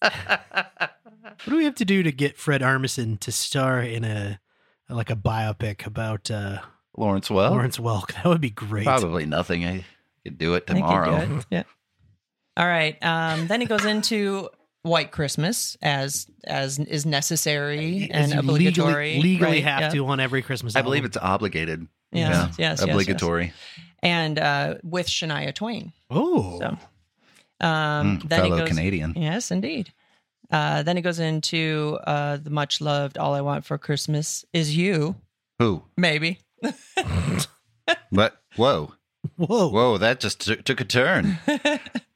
What do we have to do to get Fred Armisen to star in a like a biopic about uh, Lawrence Welk? Lawrence Welk? That would be great. Probably nothing. I could do it I think you're tomorrow. Yeah. All right. Um, then he goes into White Christmas as as is necessary As and obligatory. legally, legally right? have Yeah. to on every Christmas. I believe it's obligated. Yes, yes, yes, yes. obligatory. And uh, with Shania Twain. Oh, So Um, Mm, then it fellow goes, Canadian. Yes, indeed. Uh, then it goes into uh, the much loved "All I Want for Christmas Is You." Who? Maybe. but Whoa. Whoa. Whoa, that just t- took a turn.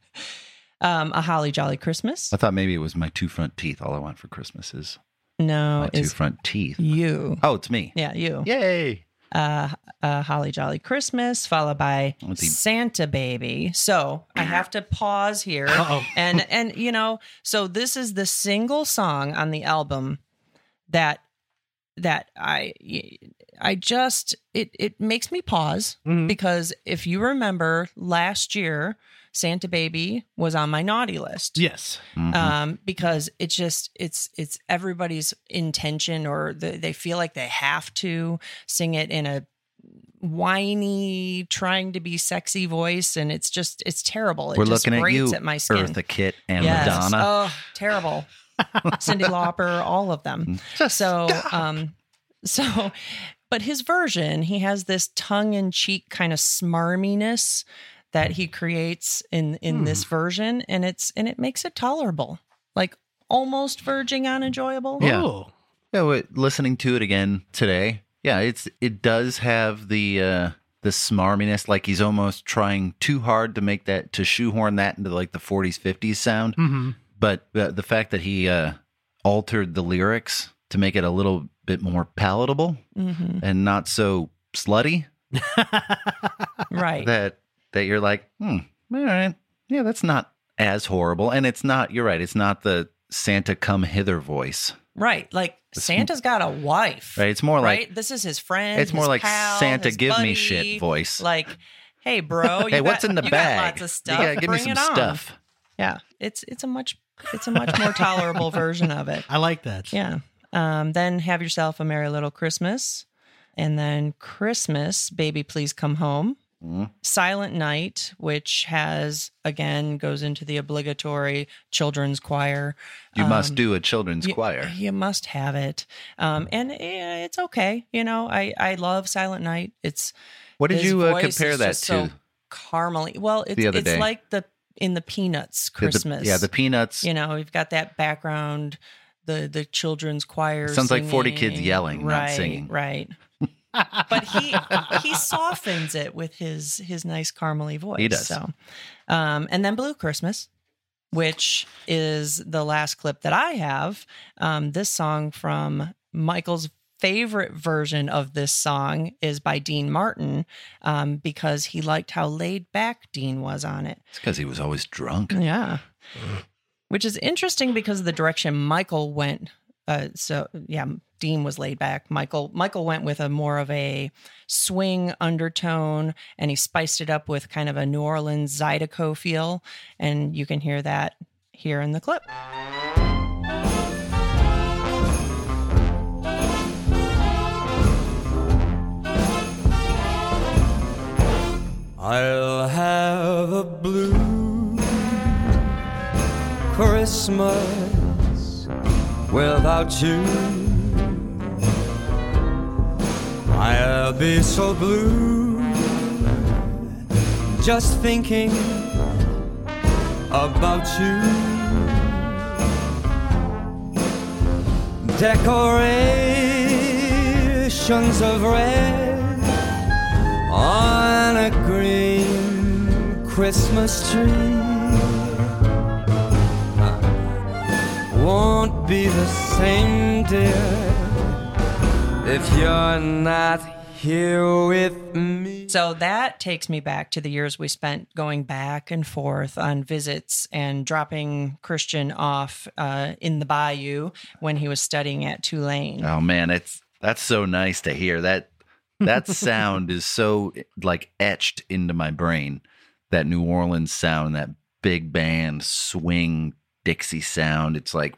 Um, a holly jolly Christmas. I thought maybe it was my two front teeth. All I want for Christmas is No, my two front teeth. you. Oh, it's me. Yeah, you. Yay. Uh, a holly jolly Christmas, followed by Santa baby. So I have to pause here, Uh-oh. and and you know, so this is the single song on the album that that I I just it it makes me pause Mhm. because if you remember last year, Santa baby was on my naughty list. Yes. Mhm. um, because it's just it's it's everybody's intention or the, they feel like they have to sing it in a whiny trying to be sexy voice and it's just it's terrible it We're just looking at grates you, at my skin Eartha Kitt and Yes. Madonna. oh terrible cyndi lauper all of them Just so stop. um so but his version he has this tongue-in-cheek kind of smarminess that he creates in in Hmm. this version and it's and it makes it tolerable like almost verging on enjoyable Yeah. Oh. Yeah, wait, listening to it again today. Yeah, it's it does have the uh the smarminess like he's almost trying too hard to make that to shoehorn that into like the 40s 50s sound. hmm But uh, the fact that he uh altered the lyrics to make it a little bit more palatable hmm and not so slutty right that that you're like, "Hmm, all right. Yeah, that's not as horrible." And it's not you're right, it's not the Santa come hither voice. right like santa's got a wife Right? It's more like right this is his friend it's more his like pal, Santa his give me shit voice. like hey bro you hey, what's got- in the you bag? got lots of stuff You gotta give me some it on. stuff. Yeah, it's it's a much it's a much more tolerable version of it. I like that. Yeah. Um, then have yourself a merry little Christmas, and then Christmas, baby, please come home. Mhm. Silent Night, which has again goes into the obligatory children's choir. You must Um, do a children's you, choir. You must have it, um, and eh, it's okay. You know, I I love Silent Night. It's What did you uh, compare that to? So caramely. Well, it's it's day. like the in the Peanuts The- the- Christmas. yeah, the Peanuts. You know, we've got that background, the the children's choir. Sounds like 40 kids singing. yelling, not right, singing. Right. But he he softens it with his his nice caramely voice. He does. So, um, and then Blue Christmas, which is the last clip that I have. Um, this song from Michael's favorite version of this song is by Dean Martin um, because he liked how laid back Dean was on it. It's because he was always drunk. Yeah. Which is interesting because of the direction Michael went. Uh, so yeah, Dean was laid back. Michael Michael went with a more of a swing undertone, and he spiced it up with kind of a New Orleans Zydeco feel, and you can hear that here in the clip. I'll have a blue Christmas without you. I'll be so blue just thinking about you. Decorations of red on a green Christmas tree won't be the same, dear, if you're not here with me. So that takes me back to the years we spent going back and forth on visits and dropping Christian off uh, in the bayou when he was studying at Tulane. Oh man, it's that's so nice to hear. That that sound is so like etched into my brain. That New Orleans sound, that big band swing Dixie sound. It's like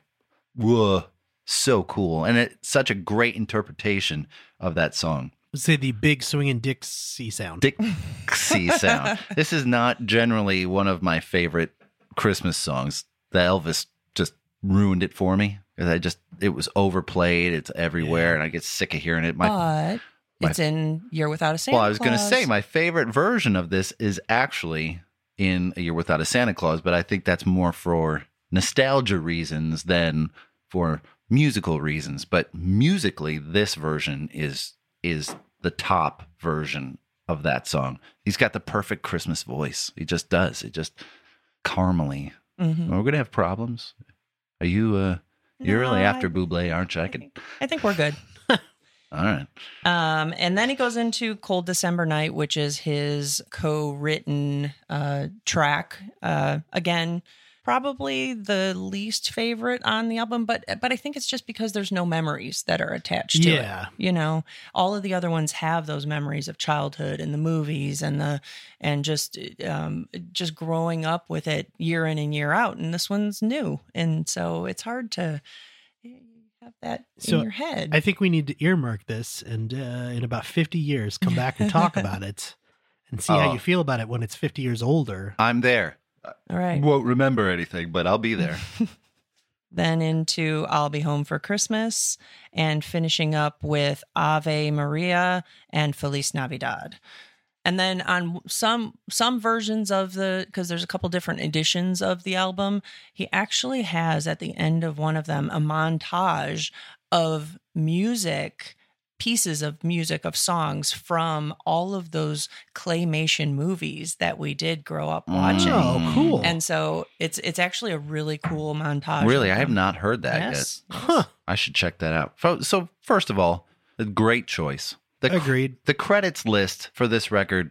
whoa, so cool. And it's such a great interpretation of that song. Let's say the big swinging Dixie sound. Dixie sound. This is not generally one of my favorite Christmas songs. The Elvis just ruined it for me because I just it was overplayed. It's everywhere, and I get sick of hearing it. My but my- it's in Year Without a Santa well, I was going to say my favorite version of this is actually in A Year Without a Santa Claus, but I think that's more for nostalgia reasons than for musical reasons. But musically, this version is is the top version of that song. He's got the perfect Christmas voice. He just does. It just caramely. Mhm. We're gonna have problems. Are you? uh You're really after I- Bublé, aren't you? I think, I think we're good. All right. Um, and then he goes into Cold December Night, which is his co-written uh, track. Uh, again, probably the least favorite on the album, but but I think it's just because there's no memories that are attached to it. Yeah. You know, all of the other ones have those memories of childhood and the movies and the and just um, just growing up with it year in and year out. And this one's new, and so it's hard to have that So, in your head. I think we need to earmark this and uh, in about 50 years come back and talk about it and see how Oh. you feel about it when it's 50 years older. I'm there. All right. Won't remember anything, but I'll be there. then into I'll Be Home for Christmas, and finishing up with Ave Maria and Feliz Navidad. And then on some some versions of the because there's a couple different editions of the album, he actually has at the end of one of them a montage of music pieces of music of songs from all of those claymation movies that we did grow up watching. Oh, cool. And so it's it's actually a really cool montage. really, I have not heard that Yes. yet. Huh. I should check that out. So, first of all, a great choice. The Agreed. the credits list for this record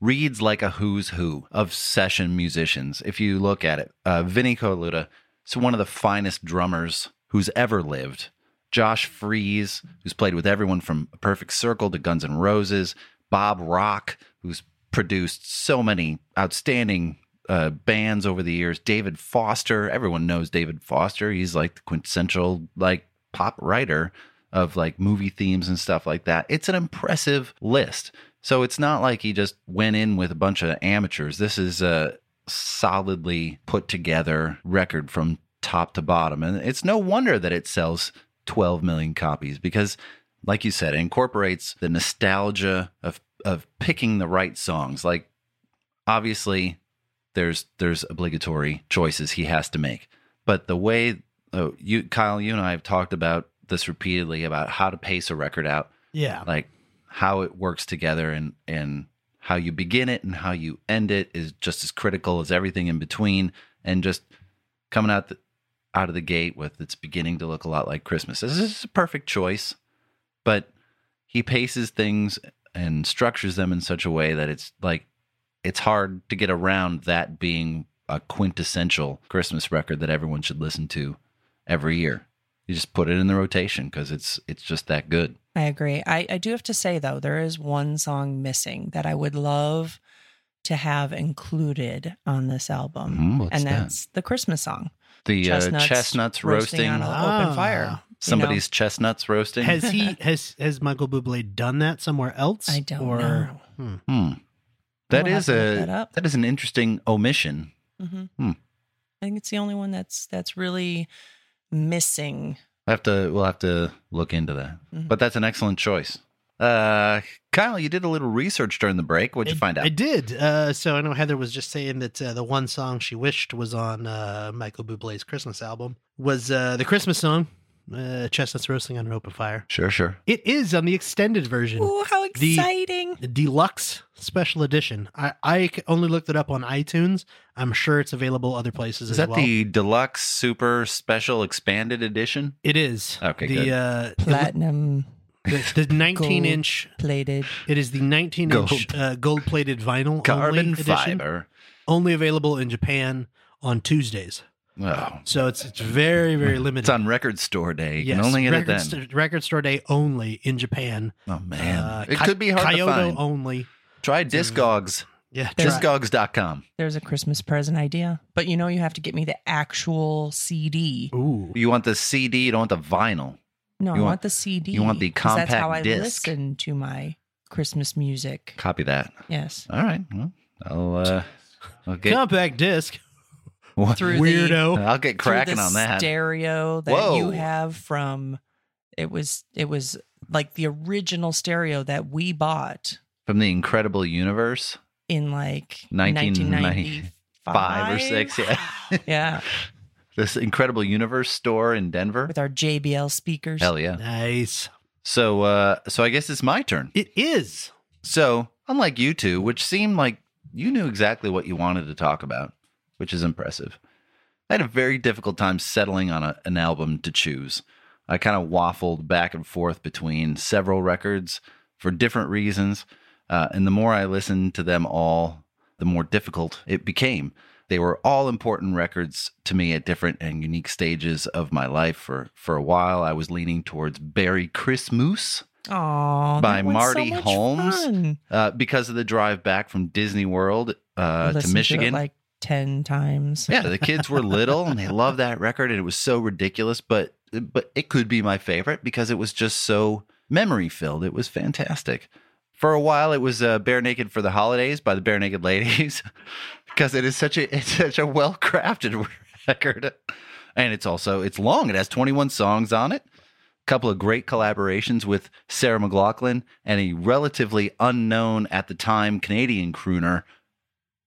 reads like a who's who of session musicians. If you look at it, uh, Vinnie Colaiuta is one of the finest drummers who's ever lived. Josh Freese, who's played with everyone from Perfect Circle to Guns N' Roses. Bob Rock, who's produced so many outstanding uh, bands over the years. David Foster, everyone knows David Foster. He's like the quintessential like pop writer of like movie themes and stuff like that. It's an impressive list. So it's not like he just went in with a bunch of amateurs. This is a solidly put together record from top to bottom. And it's no wonder that it sells 12 million copies because like you said, it incorporates the nostalgia of of picking the right songs. Like obviously there's there's obligatory choices he has to make. But the way oh, you Kyle, you and I have talked about this repeatedly about how to pace a record out, Yeah. like how it works together and and how you begin it and how you end it is just as critical as everything in between and just coming out the, out of the gate with it's beginning to look a lot like Christmas. This is a perfect choice, but he paces things and structures them in such a way that it's like it's hard to get around that being a quintessential Christmas record that everyone should listen to every year. You just put it in the rotation because it's it's just that good. I agree. I, I do have to say though, there is one song missing that I would love to have included on this album, mm-hmm. what's and that? that's the Christmas song. The chestnuts, uh, chestnuts roasting, on an Ah. open fire. you know? somebody's chestnuts roasting. Has he has has Michael Bublé done that somewhere else? I don't or, know. Hmm. Hmm. That We'll is have to look a that that is an interesting omission. Mhm. Hmm. I think it's the only one that's that's really missing. I have to we'll have to look into that. Mhm. But that's an excellent choice. Uh Kyle, you did a little research during the break. What'd you I- find out? I did. Uh, so I know Heather was just saying that uh, the one song she wished was on uh, Michael Bublé's Christmas album was uh, the Christmas song, uh, "Chestnuts Roasting on an Open Fire." Sure, sure. It is on the extended version, Oh, how exciting! the deluxe special edition. I, I only looked it up on iTunes. I'm sure it's available other places Is as that well. the deluxe super special expanded edition? It is Okay, the good. uh, the, Platinum the, the 19 inch. plated. It is the 19 inch uh, gold plated vinyl Carbon only edition, fiber. only available in Japan on Tuesdays. Oh. So it's it's very very limited. It's on record store day. You Yes, can only get it record, then. st- record store day only in Japan. oh man. Uh, it Ki- could be hard Kyoto to find. only. Try Discogs. Yeah, There's- try- Discogs.com. There's a Christmas present idea, but you know you have to get me the actual CD. Ooh, You want the CD, you don't want the vinyl. No, I You want, want- the CD. you want the 'cause That's how compact I disc. listen to my Christmas music. Copy that. Yes, All right. Well, I'll uh I'll get compact disc. what- through Weirdo. I'll get cracking the on that. stereo that Whoa. you have from. It was it was like the original stereo that we bought. From the Incredible Universe. in like 1995 1995 or six. Yeah. Yeah, this incredible universe store in Denver. with our JBL speakers. Hell yeah. Nice. So, uh, so I guess it's my turn. It is. So, unlike you two, which seemed like you knew exactly what you wanted to talk about, which is impressive, I had a very difficult time settling on a, an album to choose. I kind of waffled back and forth between several records for different reasons. Uh, and the more I listened to them all, the more difficult it became. They were all important records to me at different and unique stages of my life. For, for a while, I was leaning towards Barry Christmas by Marty so Holmes. uh, because of the drive back from Disney World uh, to Michigan. like ten times. yeah, the kids were little and they loved that record, and it was so ridiculous. But but it could be my favorite because it was just so memory filled. It was fantastic. For a while, it was uh, "Barenaked for the Holidays" by the Barenaked Ladies because it is such a it's such a well crafted record, and it's also it's long. It has twenty one songs on it A couple of great collaborations with Sarah McLachlan and a relatively unknown at the time Canadian crooner,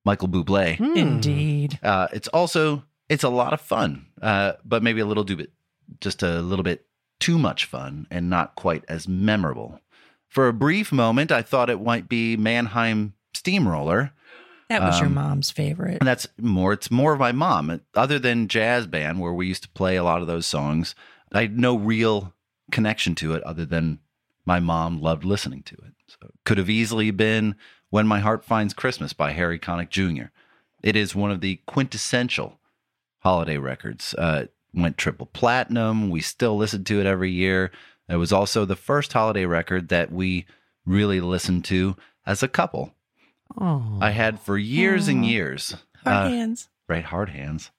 Michael Bublé. Hmm. Indeed. Uh, it's also it's a lot of fun, uh, but maybe a little bit, just a little bit too much fun and not quite as memorable. For a brief moment, I thought it might be Mannheim Steamroller, That was your Um, mom's favorite. and that's more. It's more of my mom. Other than jazz band, where we used to play a lot of those songs, I had no real connection to it other than my mom loved listening to it. So it could have easily been "When My Heart Finds Christmas" by Harry Connick Jr. It is one of the quintessential holiday records. Uh, went triple platinum. We still listen to it every year. It was also the first holiday record that we really listened to as a couple. Oh. I had for years and years. Hard uh, hands. right hard hands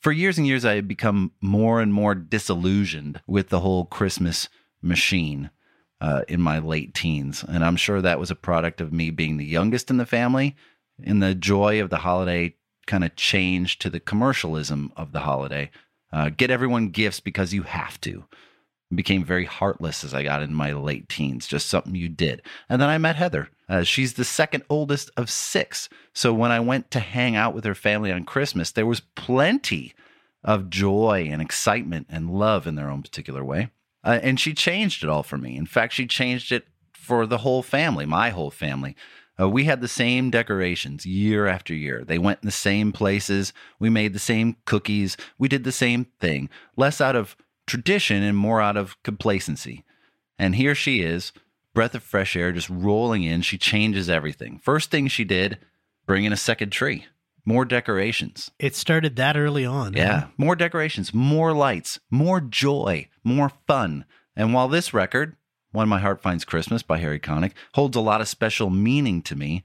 for years and years i had become more and more disillusioned with the whole christmas machine uh, in my late teens and i'm sure that was a product of me being the youngest in the family and the joy of the holiday kind of changed to the commercialism of the holiday uh, get everyone gifts because you have to became very heartless as I got in my late teens, just something you did. And then I met Heather. Uh, she's the second oldest of six. So when I went to hang out with her family on Christmas, there was plenty of joy and excitement and love in their own particular way. Uh, and she changed it all for me. In fact, she changed it for the whole family, my whole family. Uh, we had the same decorations year after year. They went in the same places. We made the same cookies. We did the same thing, less out of tradition and more out of complacency. And here she is, breath of fresh air just rolling in. She changes everything. First thing she did, bring in a second tree, more decorations. It started that early on. huh? Yeah, more decorations, more lights, more joy, more fun. And while this record, When My Heart Finds Christmas by Harry Connick, holds a lot of special meaning to me,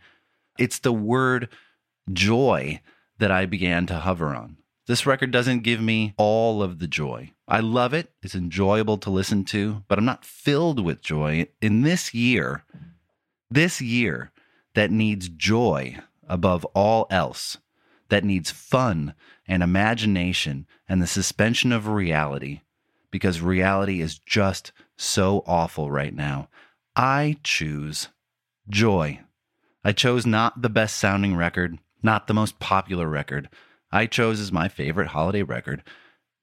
it's the word joy that I began to hover on. This record doesn't give me all of the joy. I love it. It's enjoyable to listen to, but I'm not filled with joy in this year. This year that needs joy above all else, that needs fun and imagination and the suspension of reality, because reality is just so awful right now. I choose joy. I chose not the best sounding record, not the most popular record. I chose as my favorite holiday record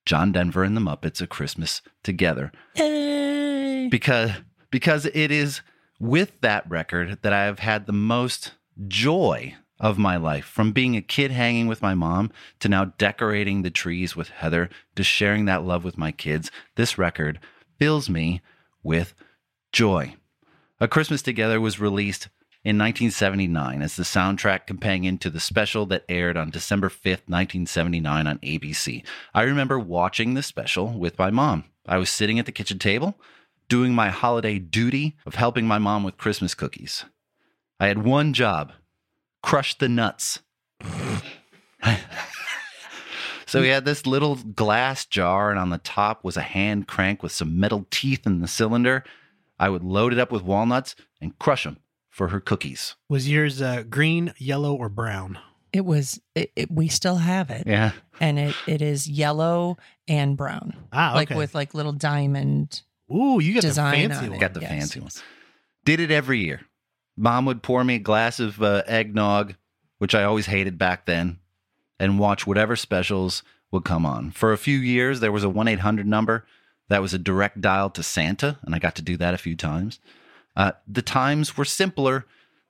John Denver and the Muppets A Christmas Together. Hey. because because it is with that record that I have had the most joy of my life. From being a kid hanging with my mom to now decorating the trees with Heather to sharing that love with my kids this record fills me with joy. A Christmas Together was released in 1979 as the soundtrack companion to the special that aired on December 5th, 1979 on ABC. I remember watching the special with my mom. I was sitting at the kitchen table doing my holiday duty of helping my mom with Christmas cookies. I had one job crush the nuts. so we had this little glass jar, and on the top was a hand crank with some metal teeth in the cylinder. I would load it up with walnuts and crush them for her cookies. Was yours uh, green, yellow, or brown? It was. It, it, we still have it, Yeah. and it it is yellow and brown, Ah, like with like little diamond. Ooh, you got design the fancy on one. Got the Yes, fancy yes. one. Did it every year. Mom would pour me a glass of uh, eggnog which I always hated back then, and watch whatever specials would come on. For a few years, there was a 1 800 number that was a direct dial to Santa, and I got to do that a few times. Uh, the times were simpler.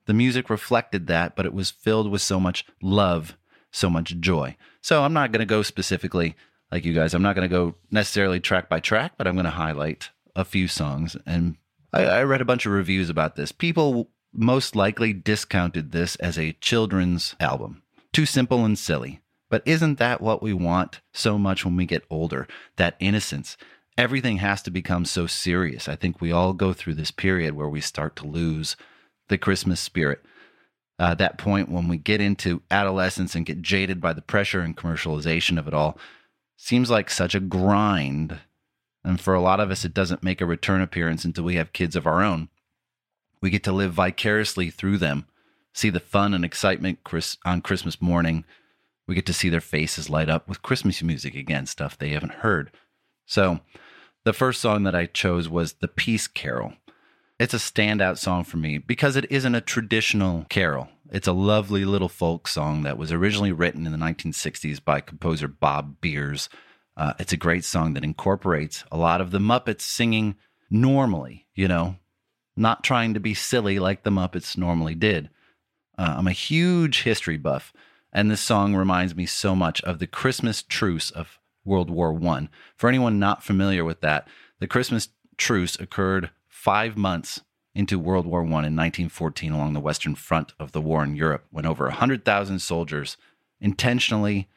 The music reflected that, but it was filled with so much love, so much joy. So I'm not going to go specifically like you guys. I'm not going to go necessarily track by track, but I'm going to highlight a few songs. And I, I read a bunch of reviews about this. People most likely discounted this as a children's album. Too simple and silly. But isn't that what we want so much when we get older? That innocence. Everything has to become so serious. I think we all go through this period where we start to lose the Christmas spirit. Uh, that point when we get into adolescence and get jaded by the pressure and commercialization of it all seems like such a grind. And for a lot of us, it doesn't make a return appearance until we have kids of our own. We get to live vicariously through them, see the fun and excitement Chris- on Christmas morning. We get to see their faces light up with Christmas music again, stuff they haven't heard. So, the first song that I chose was The Peace Carol. It's a standout song for me because it isn't a traditional carol. It's a lovely little folk song that was originally written in the 1960s by composer Bob Beers. Uh, it's a great song that incorporates a lot of the Muppets singing normally, you know, not trying to be silly like the Muppets normally did. Uh, I'm a huge history buff, and this song reminds me so much of the Christmas truce of World War One. For anyone not familiar with that, the Christmas truce occurred five months into World War One in 1914 along the Western Front of the war in Europe, when over 100,000 soldiers intentionally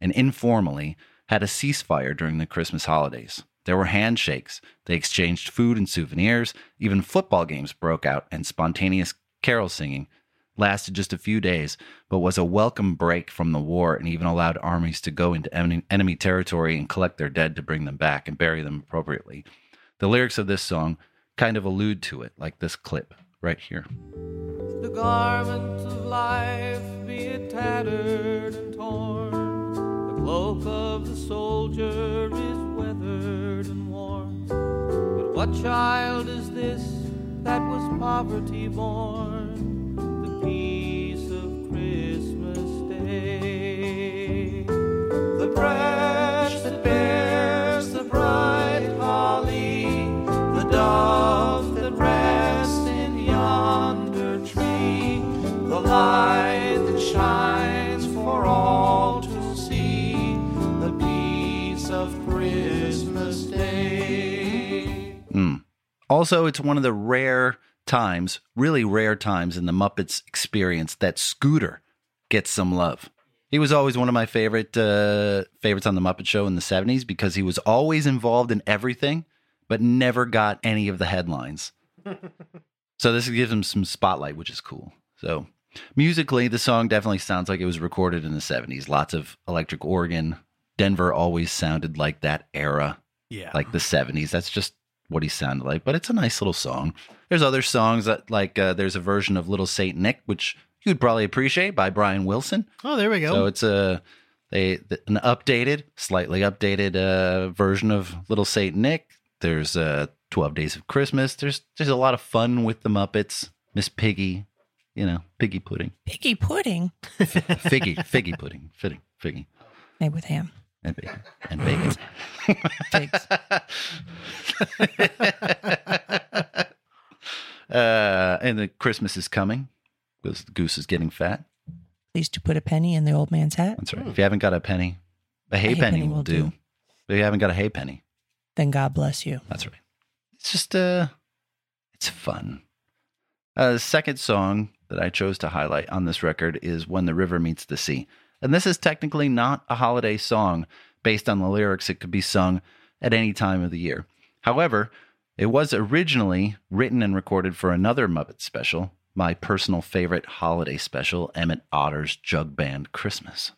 and informally had a ceasefire during the Christmas holidays. There were handshakes, they exchanged food and souvenirs, even football games broke out, and spontaneous carol singing lasted just a few days, but was a welcome break from the war and even allowed armies to go into enemy, territory and collect their dead to bring them back and bury them appropriately. The lyrics of this song kind of allude to it, like this clip right here. The garment of life, be it tattered and torn. The cloak of the soldier is weathered and worn. But what child is this that was poverty born? The branch that bears the bright holly, the dove that rests in yonder tree, the light that shines for all to see, the peace of Christmas Day. Mm. Also, it's one of the rare times, really rare times in the Muppets experience that Scooter gets some love. He was always one of my favorite uh, favorites on the Muppet Show in the '70s because he was always involved in everything, but never got any of the headlines. so this gives him some spotlight, which is cool. So musically, the song definitely sounds like it was recorded in the '70s. Lots of electric organ. Denver always sounded like that era Yeah. like the 70s. That's just what he sounded like, but it's a nice little song. There's other songs that, like, uh, there's a version of Little Saint Nick, which you'd probably appreciate by Brian Wilson. oh, there we go. So it's a they an updated, slightly updated uh, version of Little Saint Nick. There's uh, 12 Days of Christmas. There's there's a lot of fun with the Muppets. Miss Piggy, you know, Piggy pudding, Piggy pudding figgy, figgy pudding, fitting, figgy, made with ham. and bacon, and bacon. Figs. uh, and the Christmas is coming because the goose is getting fat. Please to put a penny in the old man's hat. That's right. If you haven't got a penny, a hay penny, will do. If you haven't got a hay penny, Then God bless you. that's right. It's just uh, it's fun. Uh, the second song that I chose to highlight on this record is "When the River Meets the Sea," and this is technically not a holiday song. Based on the lyrics, it could be sung at any time of the year. However, it was originally written and recorded for another Muppet special, my personal favorite holiday special, Emmett Otter's Jug Band Christmas.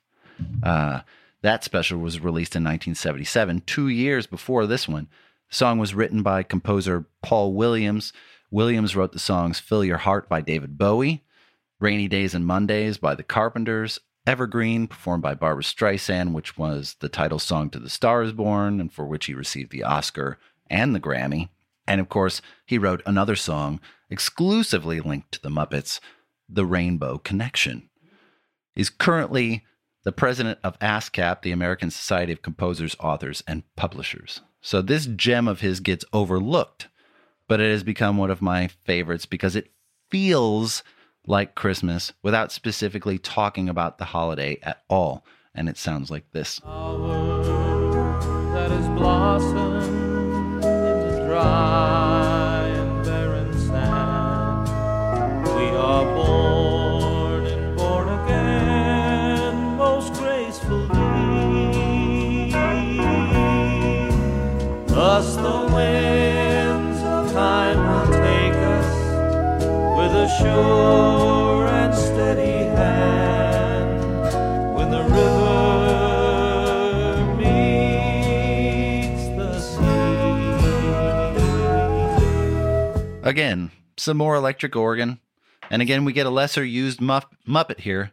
Uh, that special was released in 1977, two years before this one. The song was written by composer Paul Williams. Williams wrote the songs Fill Your Heart by David Bowie, Rainy Days and Mondays by the Carpenters, Evergreen, performed by Barbra Streisand, which was the title song to The Star is Born, and for which he received the Oscar and the Grammy. And of course, he wrote another song exclusively linked to the Muppets, The Rainbow Connection. He's currently the president of ASCAP, the American Society of Composers, Authors, and Publishers. So this gem of his gets overlooked, but it has become one of my favorites because it feels like Christmas without specifically talking about the holiday at all. And it sounds like this. blossomed dry Again, some more electric organ. And again, we get a lesser used Muppet here,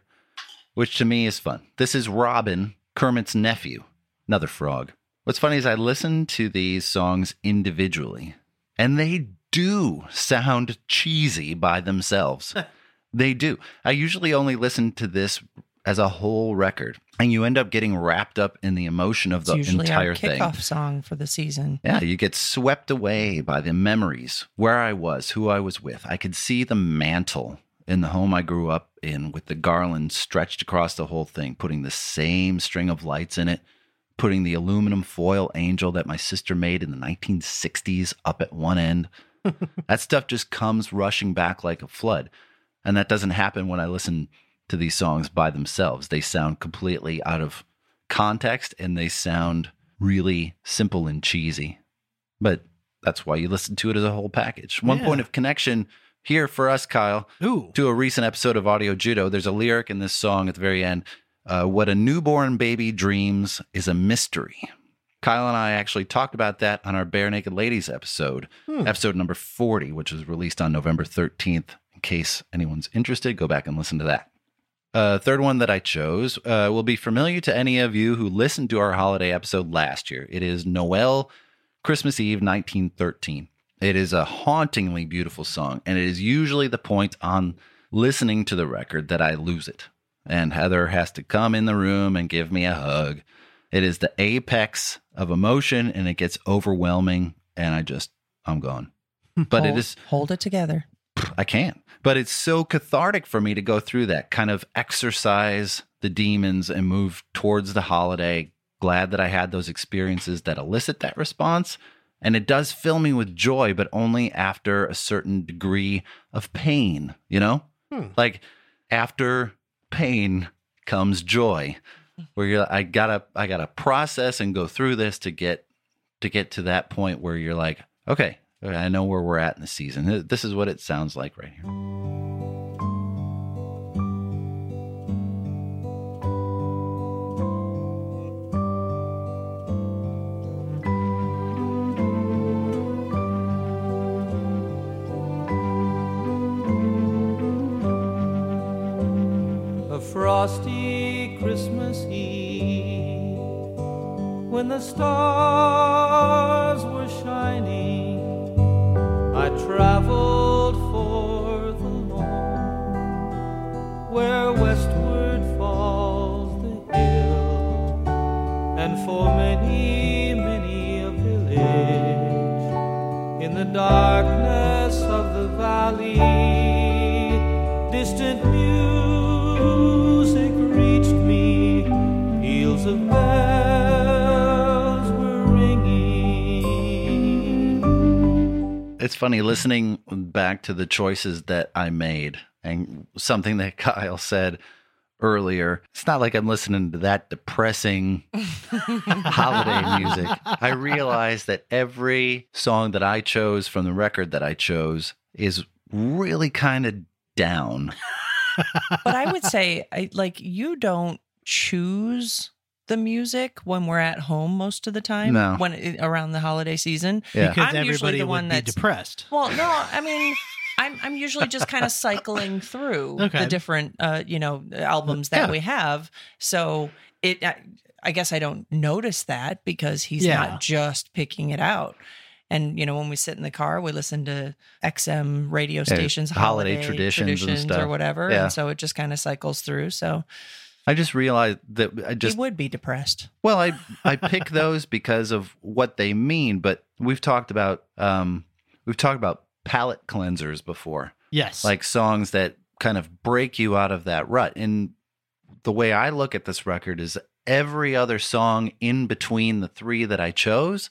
which to me is fun. This is Robin, Kermit's nephew, another frog. What's funny is I listen to these songs individually, and they do sound cheesy by themselves. they do. I usually only listen to this as a whole record, and you end up getting wrapped up in the emotion of It's the usually entire our thing. kickoff song for the season. Yeah, you get swept away by the memories, where I was, who I was with. I could see the mantle in the home I grew up in with the garland stretched across the whole thing, putting the same string of lights in it, putting the aluminum foil angel that my sister made in the 1960s up at one end. that stuff just comes rushing back like a flood. And that doesn't happen when I listen to these songs by themselves. They sound completely out of context and they sound really simple and cheesy. But that's why you listen to it as a whole package. One Yeah. point of connection here for us, Kyle, Ooh. to a recent episode of Audio Judo. There's a lyric in this song at the very end. Uh, what a newborn baby dreams is a mystery. Kyle and I actually talked about that on our Barenaked Ladies episode, episode number 40, which was released on November 13th. In case anyone's interested, go back and listen to that. Uh, third one that I chose uh, will be familiar to any of you who listened to our holiday episode last year. It is Noel, Christmas Eve, 1913. It is a hauntingly beautiful song, and it is usually the point on listening to the record that I lose it. And Heather has to come in the room and give me a hug. It is the apex of emotion, and it gets overwhelming, and I just, I'm gone. But it hold, is hold it together. I can't. But it's so cathartic for me to go through that kind of exercise the demons and move towards the holiday. Glad that I had those experiences that elicit that response. And it does fill me with joy, but only after a certain degree of pain, you know? Hmm. Like after pain comes joy. Where you're I gotta I gotta process and go through this to get to get to that point where you're like, okay, I know where we're at in the season. This is what it sounds like right here. Listening back to the choices that I made and something that Kyle said earlier. It's not like I'm listening to that depressing holiday music. I realized that every song that I chose from the record that I chose is really kind of down. But I would say, I, like, you don't choose the music when we're at home most of the time. No. When it, around the holiday season. Yeah. Because I'm usually everybody the would one be that's depressed. Well, no, I mean, I'm I'm usually just kind of cycling through Okay. the different uh, you know albums that Yeah. we have. So it, I, I guess I don't notice that because he's Yeah. not just picking it out. And you know, when we sit in the car, we listen to XM radio stations, holiday traditions and stuff. or whatever, Yeah. and so it just kind of cycles through. So I just realized that I just he would be depressed. Well, I I pick those because of what they mean, but we've talked about um we've talked about palate cleansers before. Yes. Like songs that kind of break you out of that rut. And the way I look at this record is every other song in between the three that I chose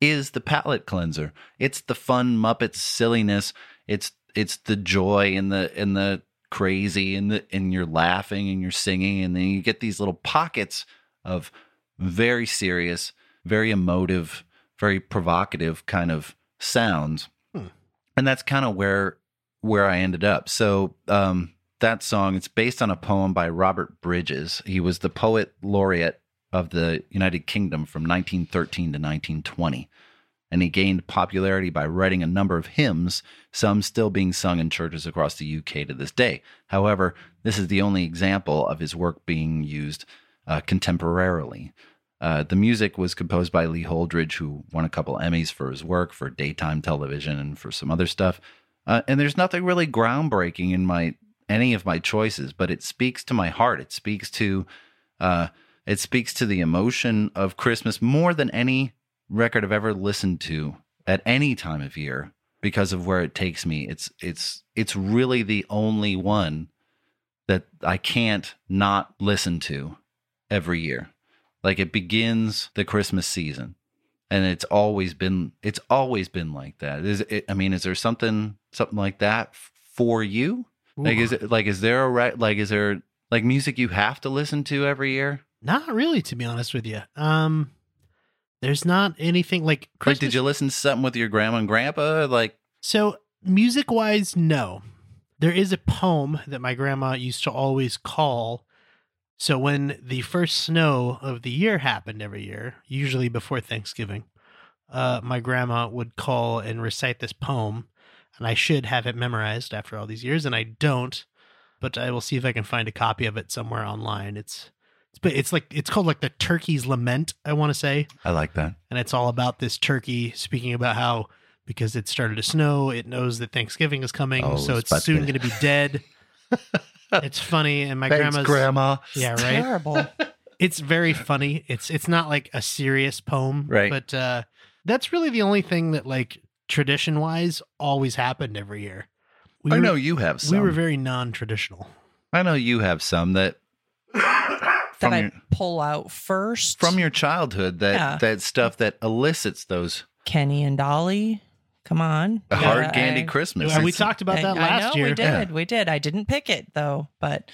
is the palate cleanser. It's the fun Muppets silliness. It's it's the joy and the and the crazy and the and you're laughing and you're singing and then you get these little pockets of very serious, very emotive, very provocative kind of sounds. Hmm. And that's kind of where where I ended up. So um that song it's based on a poem by Robert Bridges. He was the poet laureate of the United Kingdom from 1913 to 1920 and he gained popularity by writing a number of hymns, some still being sung in churches across the UK to this day. However, this is the only example of his work being used uh, contemporarily. Uh, the music was composed by Lee Holdridge, who won a couple Emmys for his work for daytime television and for some other stuff. Uh, and there's nothing really groundbreaking in my any of my choices, but it speaks to my heart. It speaks to uh, it speaks to the emotion of Christmas more than any record I've ever listened to at any time of year because of where it takes me. It's it's it's really the only one that I can't not listen to every year. Like it begins the Christmas season. And it's always been it's always been like that. Is it I mean, is there something something like that for you? Like is it like is there a right like is there like music you have to listen to every year? Not really, to be honest with you. Um, there's not anything like Like, did you listen to something with your grandma and grandpa? Like, So, music wise, no. There is a poem that my grandma used to always call. So, when the first snow of the year happened every year, usually before Thanksgiving, uh, my grandma would call and recite this poem. And I should have it memorized after all these years, and I don't. But I will see if I can find a copy of it somewhere online. It's but it's like it's called like the Turkey's Lament. I want to say I like that. and it's all about this turkey speaking about how because it started to snow, it knows that Thanksgiving is coming, Oh, so it's it's soon going to be dead. it's funny, and my grandma's grandma. yeah, right. Terrible. It's very funny. It's it's not like a serious poem, Right. But uh, that's really the only thing that like tradition wise always happened every year. We I were, know you have some. we were very non traditional. I know you have some that that from I your pull out first from your childhood that Yeah. that stuff that elicits those Kenny and Dolly. Come on, a hard Yeah, candy I- Christmas. And we It's- talked about I- that I last know, year. We did. Yeah. We did. I didn't pick it though, but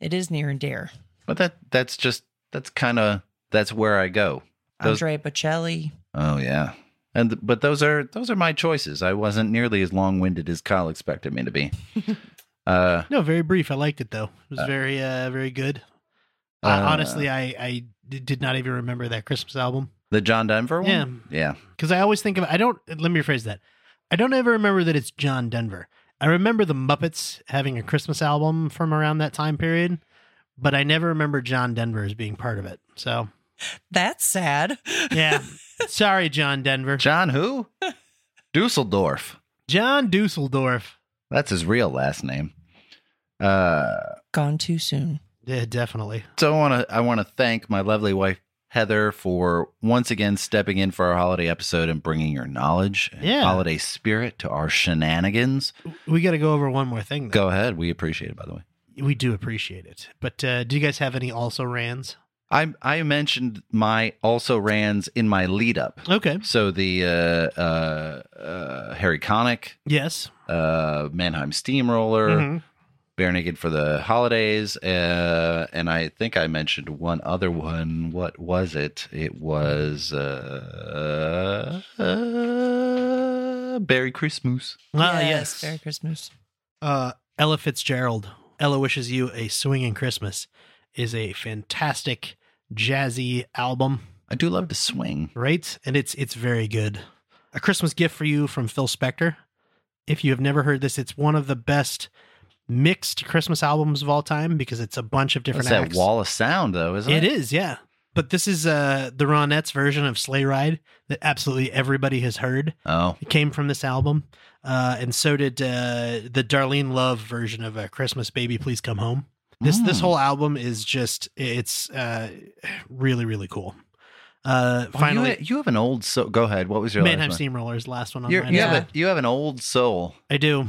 it is near and dear. but that that's just that's kind of that's where I go. Those- Andre Bocelli. Oh yeah. And but those are those are my choices. I wasn't nearly as long-winded as Kyle expected me to be. uh No, very brief. I liked it though. It was Uh, very uh very good. Uh, uh, honestly, I I d- did not even remember that Christmas album. the John Denver one? Yeah. Yeah. because I always think of I don't let me rephrase that. I don't ever remember that it's John Denver. I remember the Muppets having a Christmas album from around that time period, but I never remember John Denver as being part of it. So That's sad. yeah, sorry, John Denver. John who? Deutschendorf. John Deutschendorf. That's his real last name. Uh Gone too soon. Yeah, definitely. So I want to I want to thank my lovely wife Heather for once again stepping in for our holiday episode and bringing your knowledge and Yeah. holiday spirit to our shenanigans. We got to go over one more thing. Though. Go ahead, we appreciate it. By the way, We do appreciate it, but uh, do you guys have any also rans? I I mentioned my also rans in my lead up. Okay. So the uh, uh, uh, Harry Connick, Yes. uh, Mannheim Steamroller, Mhm. Barenaked for the holidays, uh, and I think I mentioned one other one. What was it? It was uh, uh, Merry Christmas. Ah, yes. yes. Merry Christmas. Uh, Ella Fitzgerald, Ella Wishes You a Swinging Christmas, is a fantastic jazzy album, I do love to swing. right? And it's it's very good. A Christmas gift for you from Phil Spector. If you have never heard this, it's one of the best mixed Christmas albums of all time because it's a bunch of different That's that wall of sound, though, isn't it? It is, yeah. but this is uh, the Ronettes version of Sleigh Ride that absolutely everybody has heard. Oh, It came from this album, uh, and so did uh, the Darlene Love version of uh, "Christmas Baby, Please Come Home." This this Mm. whole album is just it's uh, really really cool. Uh, Well, finally, you, you have an old so. Go ahead. What was your Mannheim last one? Steamroller is the last one on you Yeah. have a you have an old soul. I do.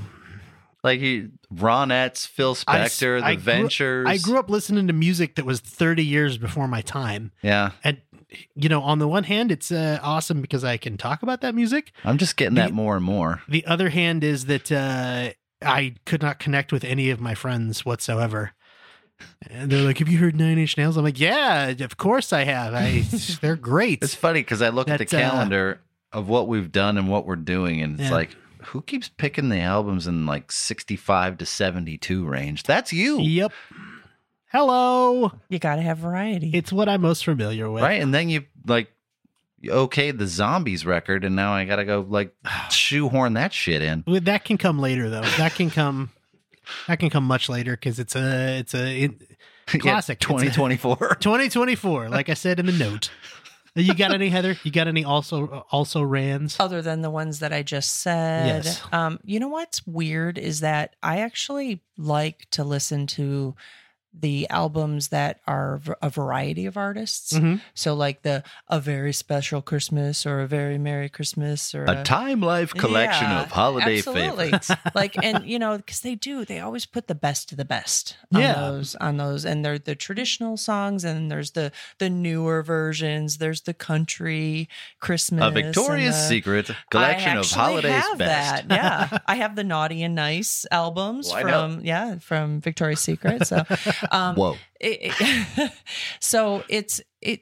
Like he, Ronettes, Phil Spector, I The grew- Ventures. I grew up listening to music that was 30 years before my time. Yeah, And, you know, on the one hand, it's uh, awesome because I can talk about that music. I'm just getting The- that more and more. The other hand is that uh, I could not connect with any of my friends whatsoever. And they're like, "Have you heard Nine Inch Nails?" I'm like, "Yeah, of course I have. I, they're great." It's funny because I look at the uh, calendar of what we've done and what we're doing, and it's Yeah. like, who keeps picking the albums in like 65 to 72 range? That's you, Yep. Hello. You got to have variety. It's what I'm most familiar with. right? And then you like, okay, the Zombies record, and now I got to go like shoehorn that shit in. That can come later, though. That can come. That can come much later because it's a it's a it, classic. It's a- 2024. 2024. Like I said in the note. You got any Heather? You got any also also Rands? other than the ones that I just said. Yes. Um, you know what's weird is that I actually like to listen to the albums that are a variety of artists. Mhm. So like the a very special Christmas or a very Merry Christmas or A Time Life collection Yeah, of holiday absolutely. favorites. like and you know because they do they always put the best of the best on Yeah. those on those and they're the traditional songs and there's the the newer versions there's the country christmas A Victoria's the- Secret collection of holidays have best. that. Yeah, I have the Naughty and Nice albums Well, I know. from yeah from Victoria's Secret. So, um, Whoa. it, it- so it's it.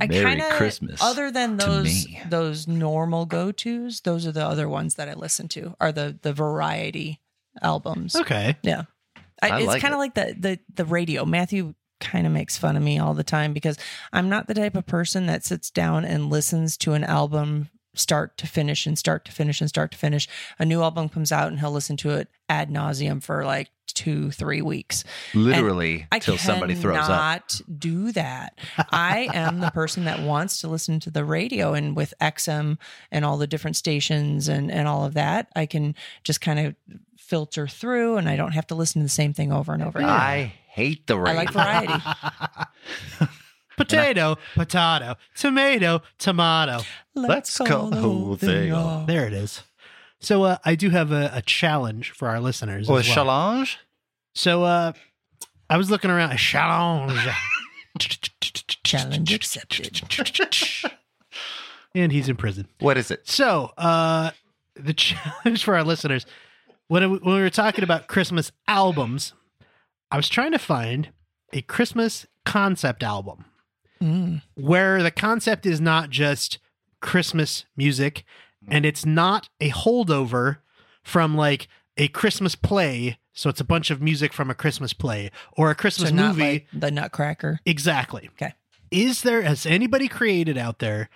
I Merry kind of Christmas other than those those normal go tos. Those are the other ones that I listen to. Are the the variety albums. Okay. Yeah, I, I it's like kind it. of like the the the radio. Matthew kind of makes fun of me all the time because I'm not the type of person that sits down and listens to an album start to finish and start to finish and start to finish. A new album comes out and he'll listen to it ad nauseum for like two three weeks. Literally I till somebody throws up. cannot do that. I am the person that wants to listen to the radio, and with XM and all the different stations and and all of that, I can just kind of filter through, and I don't have to listen to the same thing over and over. again. I hate the radio. I like variety. Potato, potato, tomato, tomato. Let's call the whole thing off. There it is. So uh, I do have a, a challenge for our listeners. Oh, a well. challenge? So uh, I was looking around. A challenge. Challenge accepted. and he's in prison. What is it? So, uh, the challenge for our listeners when, it, when we were talking about Christmas albums, I was trying to find a Christmas concept album Mm. where the concept is not just Christmas music and it's not a holdover from like a Christmas play. So it's a bunch of music from a Christmas play or a Christmas So not movie. like the Nutcracker. exactly. Okay. Is there, has anybody created out there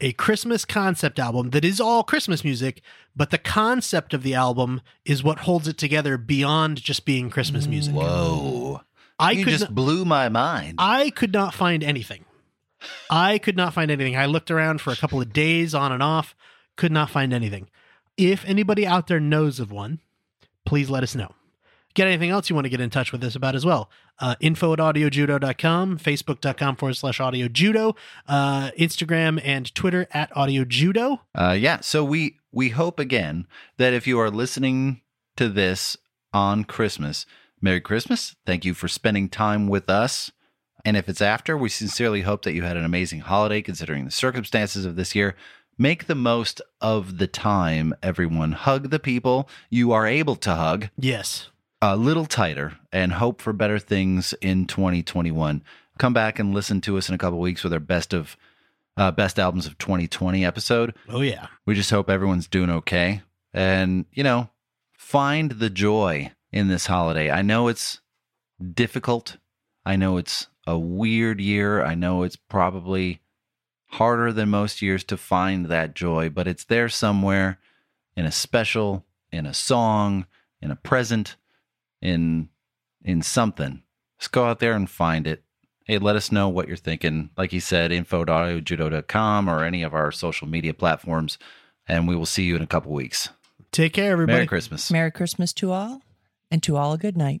a Christmas concept album that is all Christmas music, but the concept of the album is what holds it together beyond just being Christmas music? Whoa. I you could just not- blew my mind. I could not find anything. I could not find anything. I looked around for a couple of days on and off, could not find anything. If anybody out there knows of one, please let us know. Get anything else you want to get in touch with us about as well. Uh, info at audiojudo.com, facebook.com forward slash audiojudo, uh, Instagram and Twitter at audiojudo. Uh, yeah. So we we hope again that if you are listening to this on Christmas, Merry Christmas. Thank you for spending time with us. And if it's after, we sincerely hope that you had an amazing holiday considering the circumstances of this year. Make the most of the time, everyone. Hug the people you are able to hug Yes. a little tighter and hope for better things in 2021. Come back and listen to us in a couple weeks with our best of uh, best albums of 2020 episode. Oh, yeah. We just hope everyone's doing okay. And, you know, find the joy in this holiday. I know it's difficult. I know it's a weird year. I know it's probably harder than most years to find that joy, but it's there somewhere in a special, in a song, in a present, in in something. Just go out there and find it hey, let us know what you're thinking. Like he said, info at audiojudo.com or any of our social media platforms. And we will see you in a couple weeks. Take care, everybody. Merry Christmas. Merry Christmas to all, and to all a good night.